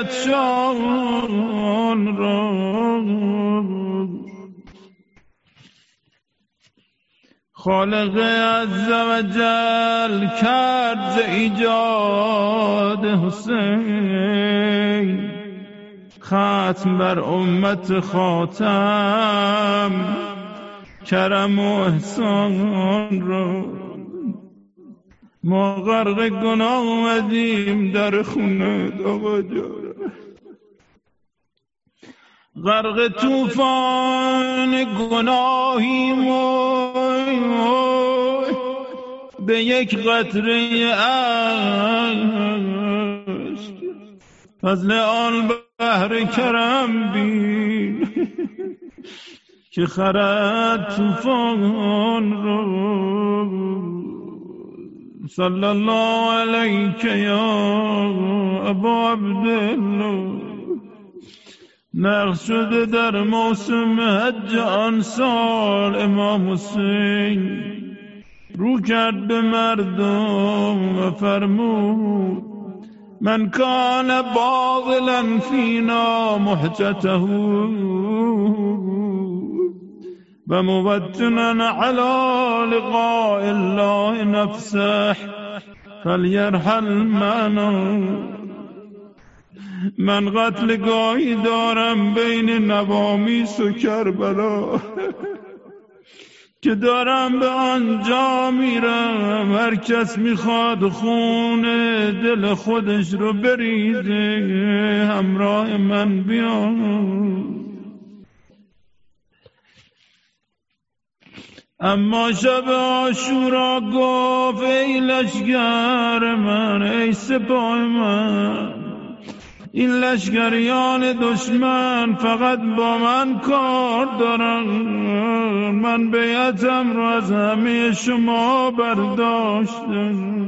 عطشان را خالق عز و جل کرد ز ایجاد حسین. ختم بر امت خاتم کرم و احسان را ما غرق گناه آمدیم در خونه آقا غرق توفان گناهیم به یک قطره عشق فضل آن بحر کرم بین که خرد توفان رو صلی الله علیک یا ابا عبدالله نقش شده در موسم حج آن سال امام حسین. رو کرد به مردم و فرمود من کان باغلا فینا محجته و موطنا على لقاء الله نفسه فلیرحل معنا من قتل گاهی دارم بین نوامیس و کربلا که دارم به آنجا میرم هر کس می‌خواد خون دل خودش رو بریزه همراه من بیان اما شب آشورا گفت ای لشگر من ای سپاه من این لشکریان دشمن فقط با من کار دارن. من بیعتم رو از همه شما برداشتم.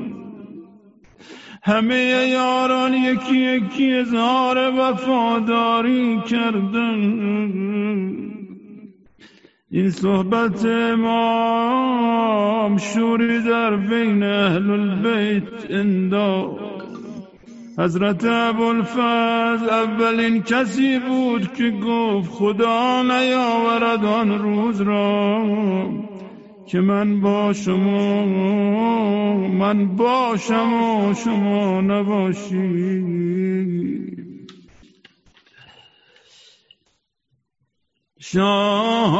همه یاران یکی یکی اظهار وفاداری کردن. این صحبت امام شوری در بین اهل البیت انداخت. حضرت ابوالفضل اولین کسی بود که گفت خدا نیاورد آن روز را که من با شما من باشم و شما نباشی شاه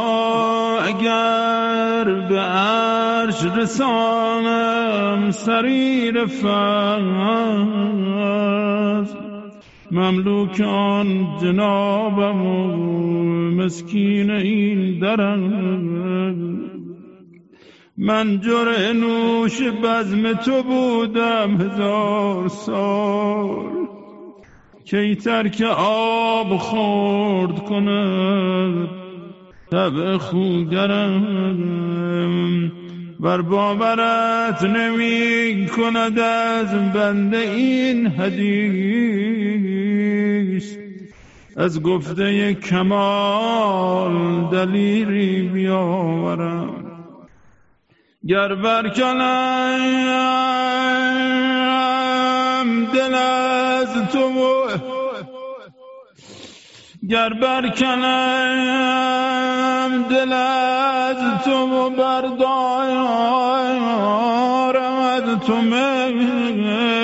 اگر به عرش رسانم سریر فضل. مملوک آن جنابم و مسکین این درم. من جرع نوش بزم تو بودم هزار سال. کی ترک آب خورد کند؟ تب خوگرم. بر باورت نمی کند از بنده این حدیث. از گفته کمال دلیری بیاورم. گر برکنم دل از تو گر برکنم دل از تو و بردارم از تو مهر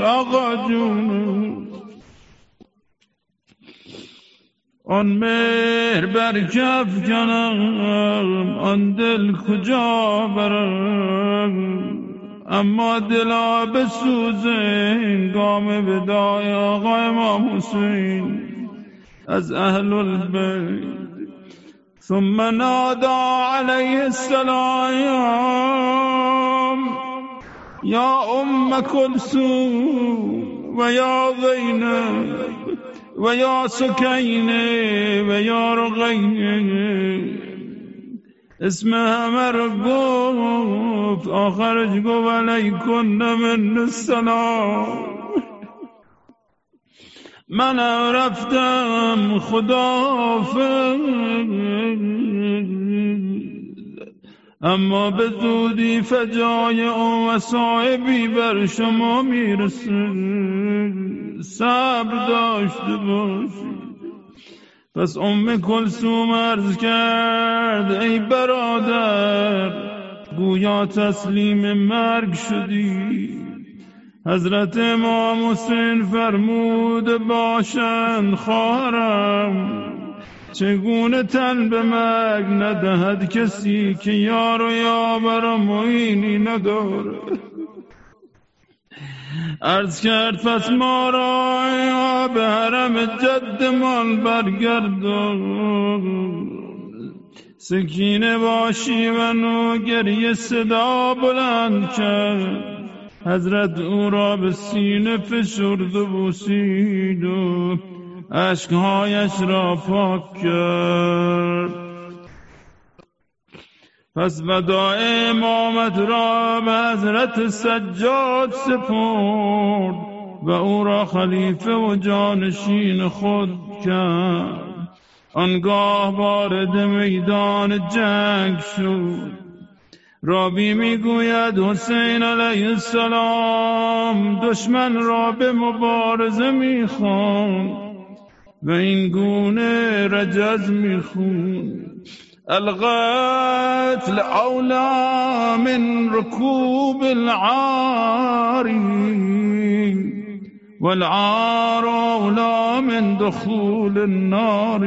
آقا جون. آن مهر بر کف کنم آن دل کجا برم؟ اما دلا بسوزه گام بدای آقا امام حسین. أز أهل البيت. ثم نادى عليه السلام يا أم كلثوم ويا زينب ويا سكينة ويا رقية اسمها مرقوف أخرج عليكن من السلام. منم رفتم خدا اما به زودی فجای او و صاحبی بر شما می‌رسه. صبر داشته باشید پس ام کلسوم عرض کرد ای برادر گویا تسلیم مرگ شدی. حضرت امام حسین فرمود باشند خواهرم. چگونه تن به مرگ ندهد کسی که یار و یاور و معینی نداره ارز کرد پس ما را به حرم جدمان برگردون سکینه باشی و نو گریه صدا بلند کرد. حضرت او را به سینه فشرد و بوسید و اشکهایش را پاک کرد. پس وداع امامت را به حضرت سجاد سپرد و او را خلیفه و جانشین خود کرد. آنگاه وارد میدان جنگ شد. رابی می‌گوید حسین علیه السلام دشمن را به مبارزه می‌خوان و این گونه رجز میخون. القتل أولى من ركوب العار والعار أولى من دخول النار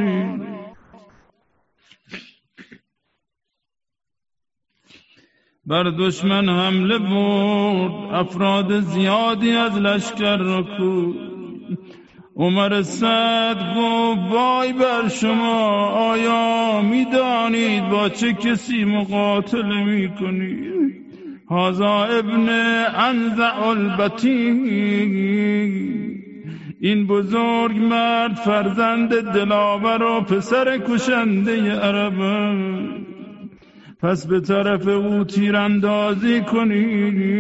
بر دشمن حمله برد. افراد زیادی از لشکر را عمر سعد گفت وای بر شما آیا می‌دانید با چه کسی مقاتله می‌کنید؟ هازا ابن انزع البتی این بزرگ مرد فرزند دلاور و پسر کشنده عرب پس به طرف او تیراندازی کنید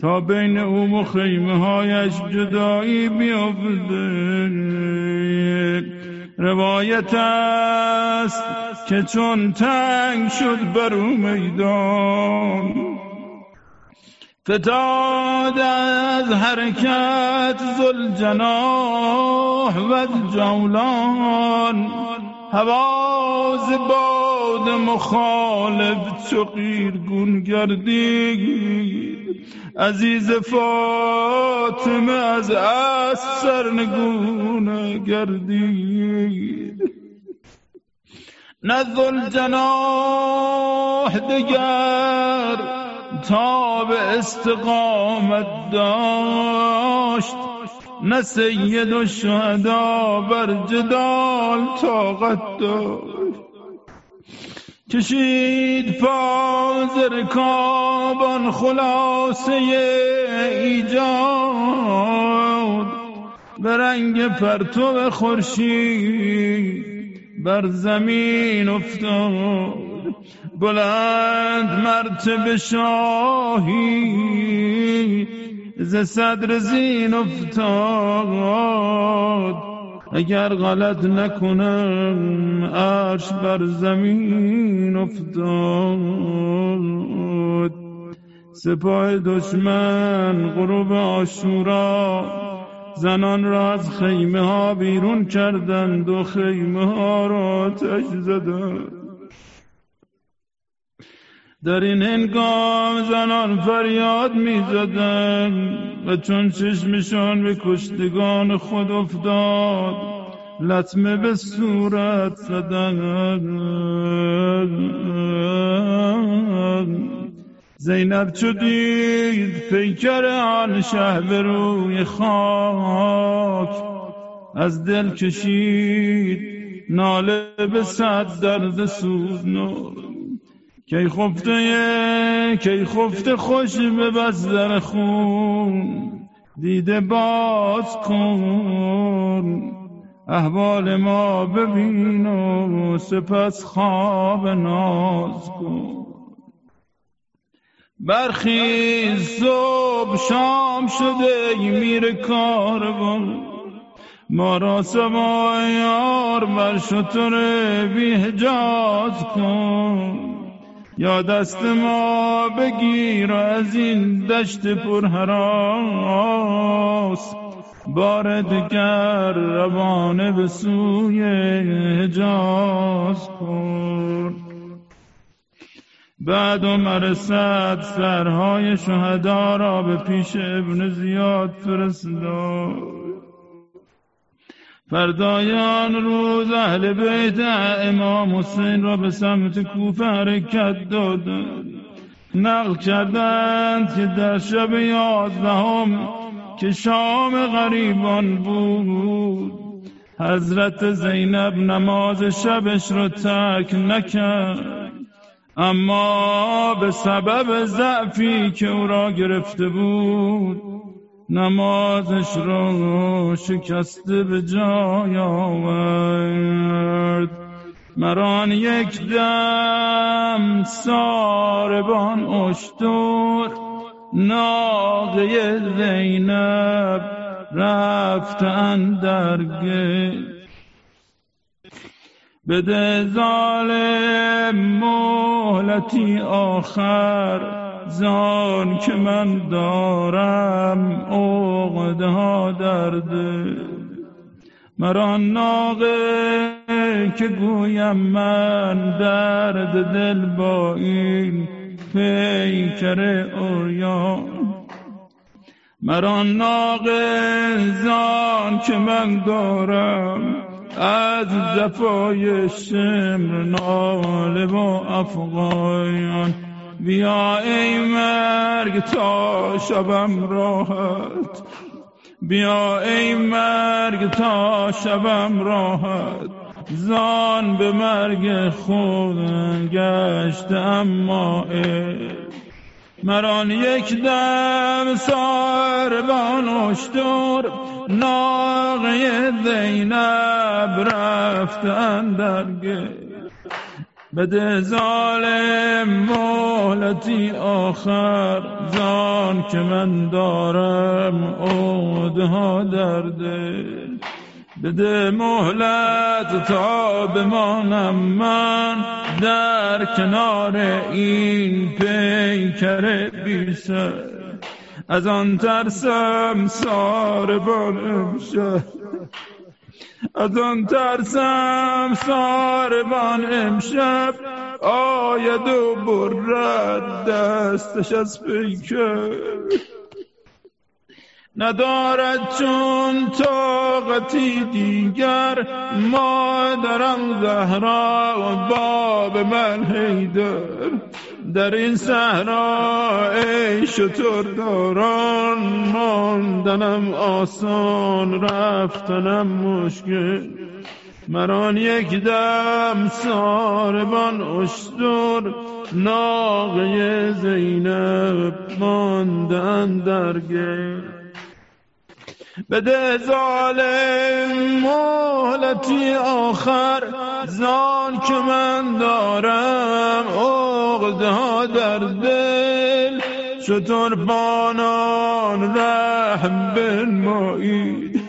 تا بین او و خیمه هایش جدایی بیافته روایت است که چون تنگ شد بر او میدان. فتاد از حرکت زل جناح و جولان هواز باد مخالف چو قیرگون گردید. عزیز فاطمه از از سرنگون گردید. نزل جناح دگر تا به استقامت داشت نه سید و شهدا بر جدال طاقت داشت. کشید پاز رکابان خلاصه ایجاد. به رنگ پرتو خورشید بر زمین افتاد. بلند مرتب شاهی ز صدر زین افتاد. اگر غلط نکنم عرش بر زمین افتاد. سپاه دشمن غروب آشورا زنان را از خیمه ها بیرون کردند و خیمه ها را آتش زدند. در این هنگام زنان فریاد می زدن و چون چشمشان به کشتگان خود افتاد لطمه به صورت زدن زینب چو دید پیکر آن شه به روی خاک از دل کشید ناله به صد درد سوزنود. کی خفته کی خفته خوش به بزدر خون. دیده باز کن احوال ما ببین و سپس خواب ناز کن. برخیز صبح شام شده میر کاروان ما را سوایار بر شطر بی حجاز کن. یا دست ما بگیر از این دشت پر حراس. بار دگر روانه به سوی حجاز کن. بعد عمر صد سرهای شهدا را به پیش ابن زیاد فرستاد. فردایان روز اهل بیت امام حسین را به سمت کوفه حرکت دادند نقل کردند که در شب یازدهم که شام غریبان بود. حضرت زینب نماز شبش را ترک نکرد. اما به سبب ضعفی که او را گرفته بود نمازش را شکسته به جای آورد. مران یک دم ساربان اشتور ناقه زینب رفتن در بده ظالم مهلتی آخر زان که من دارم عقده ها درد. مرا ناقه که گویم من درد دل با این پیکر اوریان مرا ناقه زان که من دارم از جفای شمر ناله و افغان. بیا ای مرگ تا شبم راحت. بیا ای مرگ تا شبم راحت. زان به مرگ خود گشت اما مران یک دم ساربان اشتر. ناغه زینب رفتن درگه بده ظالم مهلتی آخر زان که من دارم عودها در دل. بده مهلت تا بمانم من در کنار این پیکر بیسر از آن ترسم سار بال امشب از آن ترسم ساربان امشب. آید و برد دستش از پیکر. ندارد چون طاقتی دیگر مادرم زهرا و باب من حیدر. در این صحرا ای شطور داران ماندنم آسان رفتنم مشکل. مران یک دم ساربان اشتر ناقه زینب ماندن در بده ظالم مهلتی آخر زان که من دارم ها در دل. چطور بانان رحم بنمایید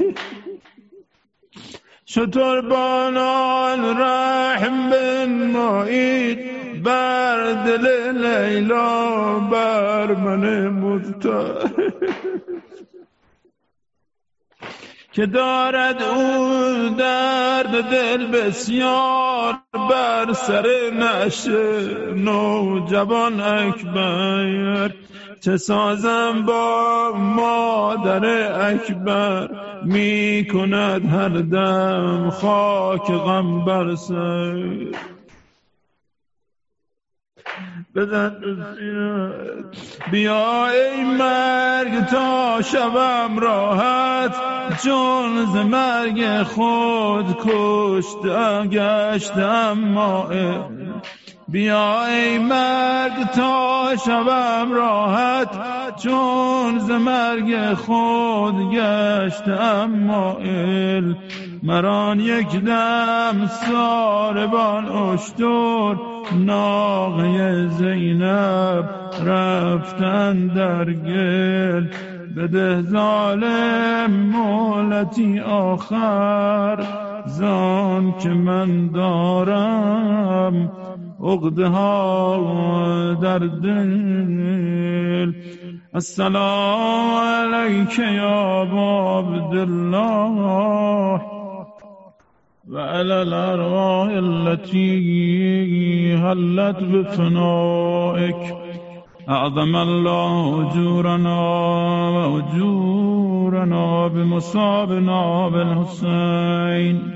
چطور بانان رحم بنمایید بر دل لیلا بر من مزتر که دارد او درد دل بسیار بر سر نشه جوان اکبر چه سازم با مادر اکبر؟ می کند هر دم خاک غم بر سر. بزن بیا ای مرگ تا شبم راحت. چون ز مرگ خود کشتم گشتم مائل بیا ای مرگ تا شبم راحت. چون ز مرگ خود گشتم مائل مران یک دم ساربان اشتر ناغه زینب رفتن در گل. بده ظالم مولتی آخر زان که من دارم عقده ها در دل. السلام علیک یا عبدالله. وعلى الأرواح التي هلت بفنائك. أعظم الله أجورنا وأجورنا بمصابنا بالحسين.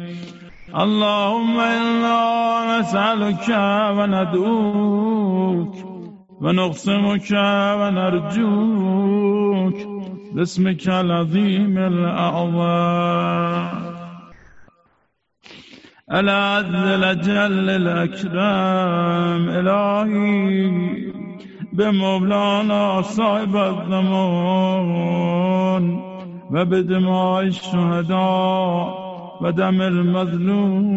اللهم إنا نسألك وندعوك ونقسمك ونرجوك. باسمك العظيم الأعظم. العز الأجل الأكرم إلهي بمولانا صاحب الزمان وبدماء الشهداء و دم المظلوم.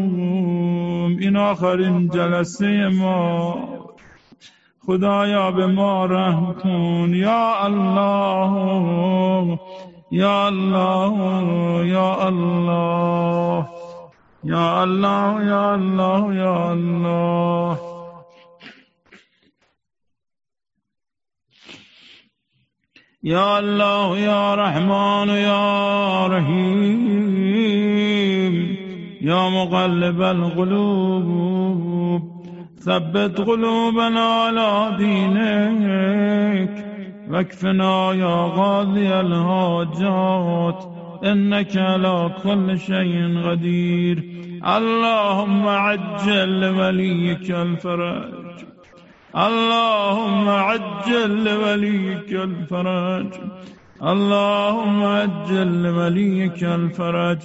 این آخرین جلسه ما. خدایا به ما رحم کن. یا الله یا الله یا الله. يا الله يا الله يا الله. يا الله يا رحمن يا رحيم. يا مقلب القلوب ثبت قلوبنا على دينك. واكفنا يا غازي الهاجات إنك على كل شيء قدير. اللهم عجل لوليك الفرج. اللهم عجل لوليك الفرج. اللهم عجل لوليك الفرج.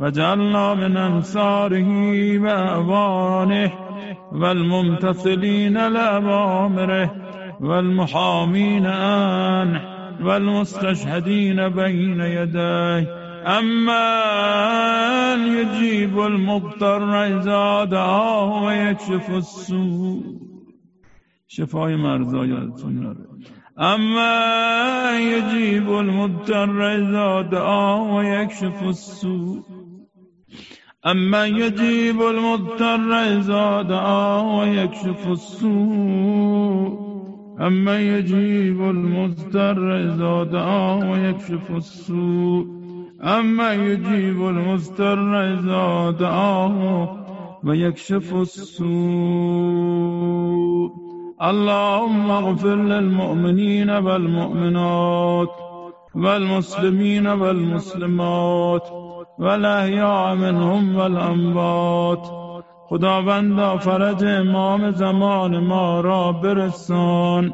واجعلنا من أنصاره وأوانه والممتثلين لأوامره والمحامين عنه والمستشهدين بين يديه. أمن يجيب المضطر إذا دعاه ويكشف السوء. شفای مرزا یادتون نره. اما یجیب المضطر اذا دعاه ويكشف السوء. اما يجيب المضطر اذا دعاه ويكشف السوء. أما يجيب المضطر إذا دعاه ويكشف السوء. أما يجيب المضطر إذا دعاه ويكشف السوء. اللهم اغفر للمؤمنين والمؤمنات والمسلمين والمسلمات والأحياء منهم والأنبات خداوندا فرج امام زمان ما را برسان.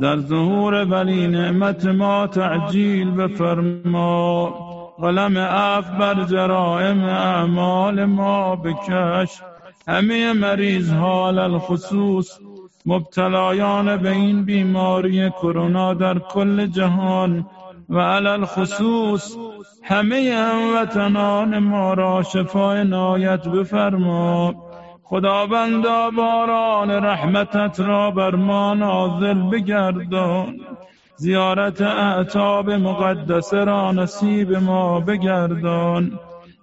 در ظهور ولی نعمت ما تعجیل بفرما. قلم اف بر جرائم اعمال ما بکش. همه مریض حال الخصوص مبتلایان به این بیماری کرونا در کل جهان و علل خصوص همه هموطنان ما را شفای نایت بفرما. خداوندا باران رحمتت را بر ما نازل بگردان. زیارت اعتاب مقدسه را نصیب ما بگردان.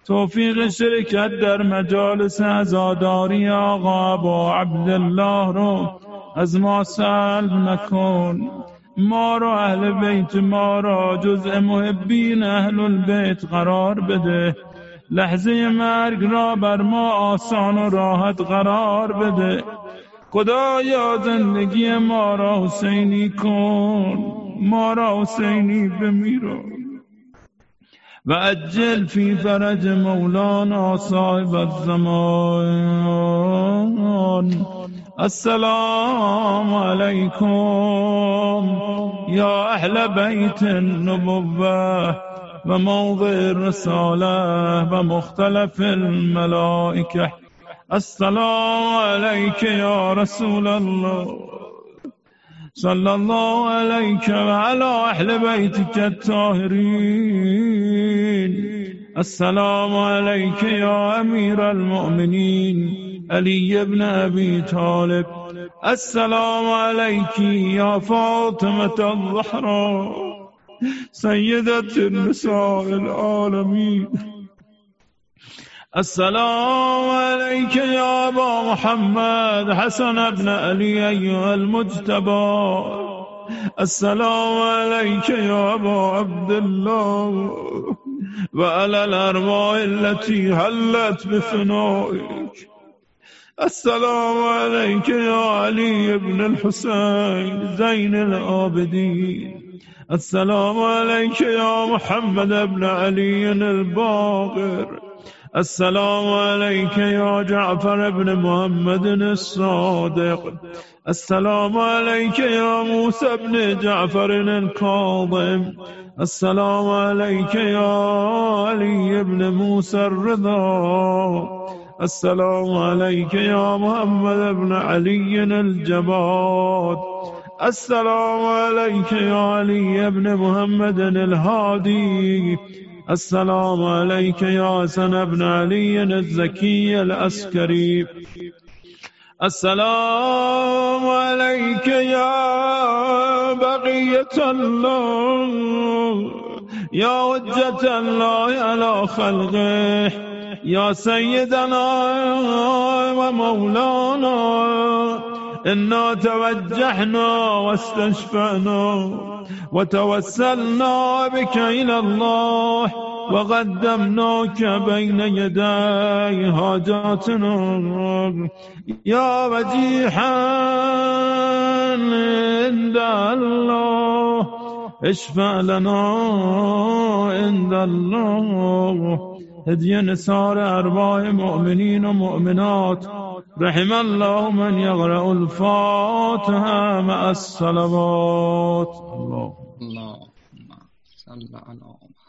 توفیق شرکت در مجالس عزاداری آقا با عبدالله رو از ما سلب نکن ما را اهل بیت ما را جزء محبین اهل البیت قرار بده. لحظه مرگ را بر ما آسان و راحت قرار بده. خدایا زندگی ما را حسینی کن. ما را حسینی بمیرو و اجل فی فرج مولانا صاحب الزمان. السلام عليكم يا أهل بيت النبوة وموضع الرسالة ومختلف الملائكة السلام عليك يا رسول الله. صلى الله عليك وعلى أهل بيتك الطاهرين. السلام عليك يا أمير المؤمنين. علي بن أبي طالب. السلام عليك يا فاطمة الزهراء. سيدة النساء العالمين. السلام عليك يا أبا محمد حسن بن علي أيها المجتبى. السلام عليك يا أبا عبد الله. وعلى الأرواح التي هلت بفنائك. السلام عليك يا علي بن الحسين زين العابدين. السلام عليك يا محمد بن علي الباقر. السلام عليك يا جعفر بن محمد الصادق. السلام عليك يا موسى بن جعفر الكاظم. السلام عليك يا علي بن موسى الرضا. السلام عليك يا محمد بن علي الجباد. السلام عليك يا علي بن محمد الهادي. السلام عليك يا حسن بن علي الزكي الأسكري السلام عليك يا بقية الله يا وجة الله على خلقه يا سيدنا ومولانا إنا توجهنا واستشفعنا. وتوسلنا بك إلى الله وقدمناك بين يدي حاجاتنا. يا وجيحا عند الله اشفع لنا عند الله. هدي نسار أرواح مؤمنين ومؤمنات رحم الله من يقرأ الفاتحة مع الصلوات. الله. اللهم صل على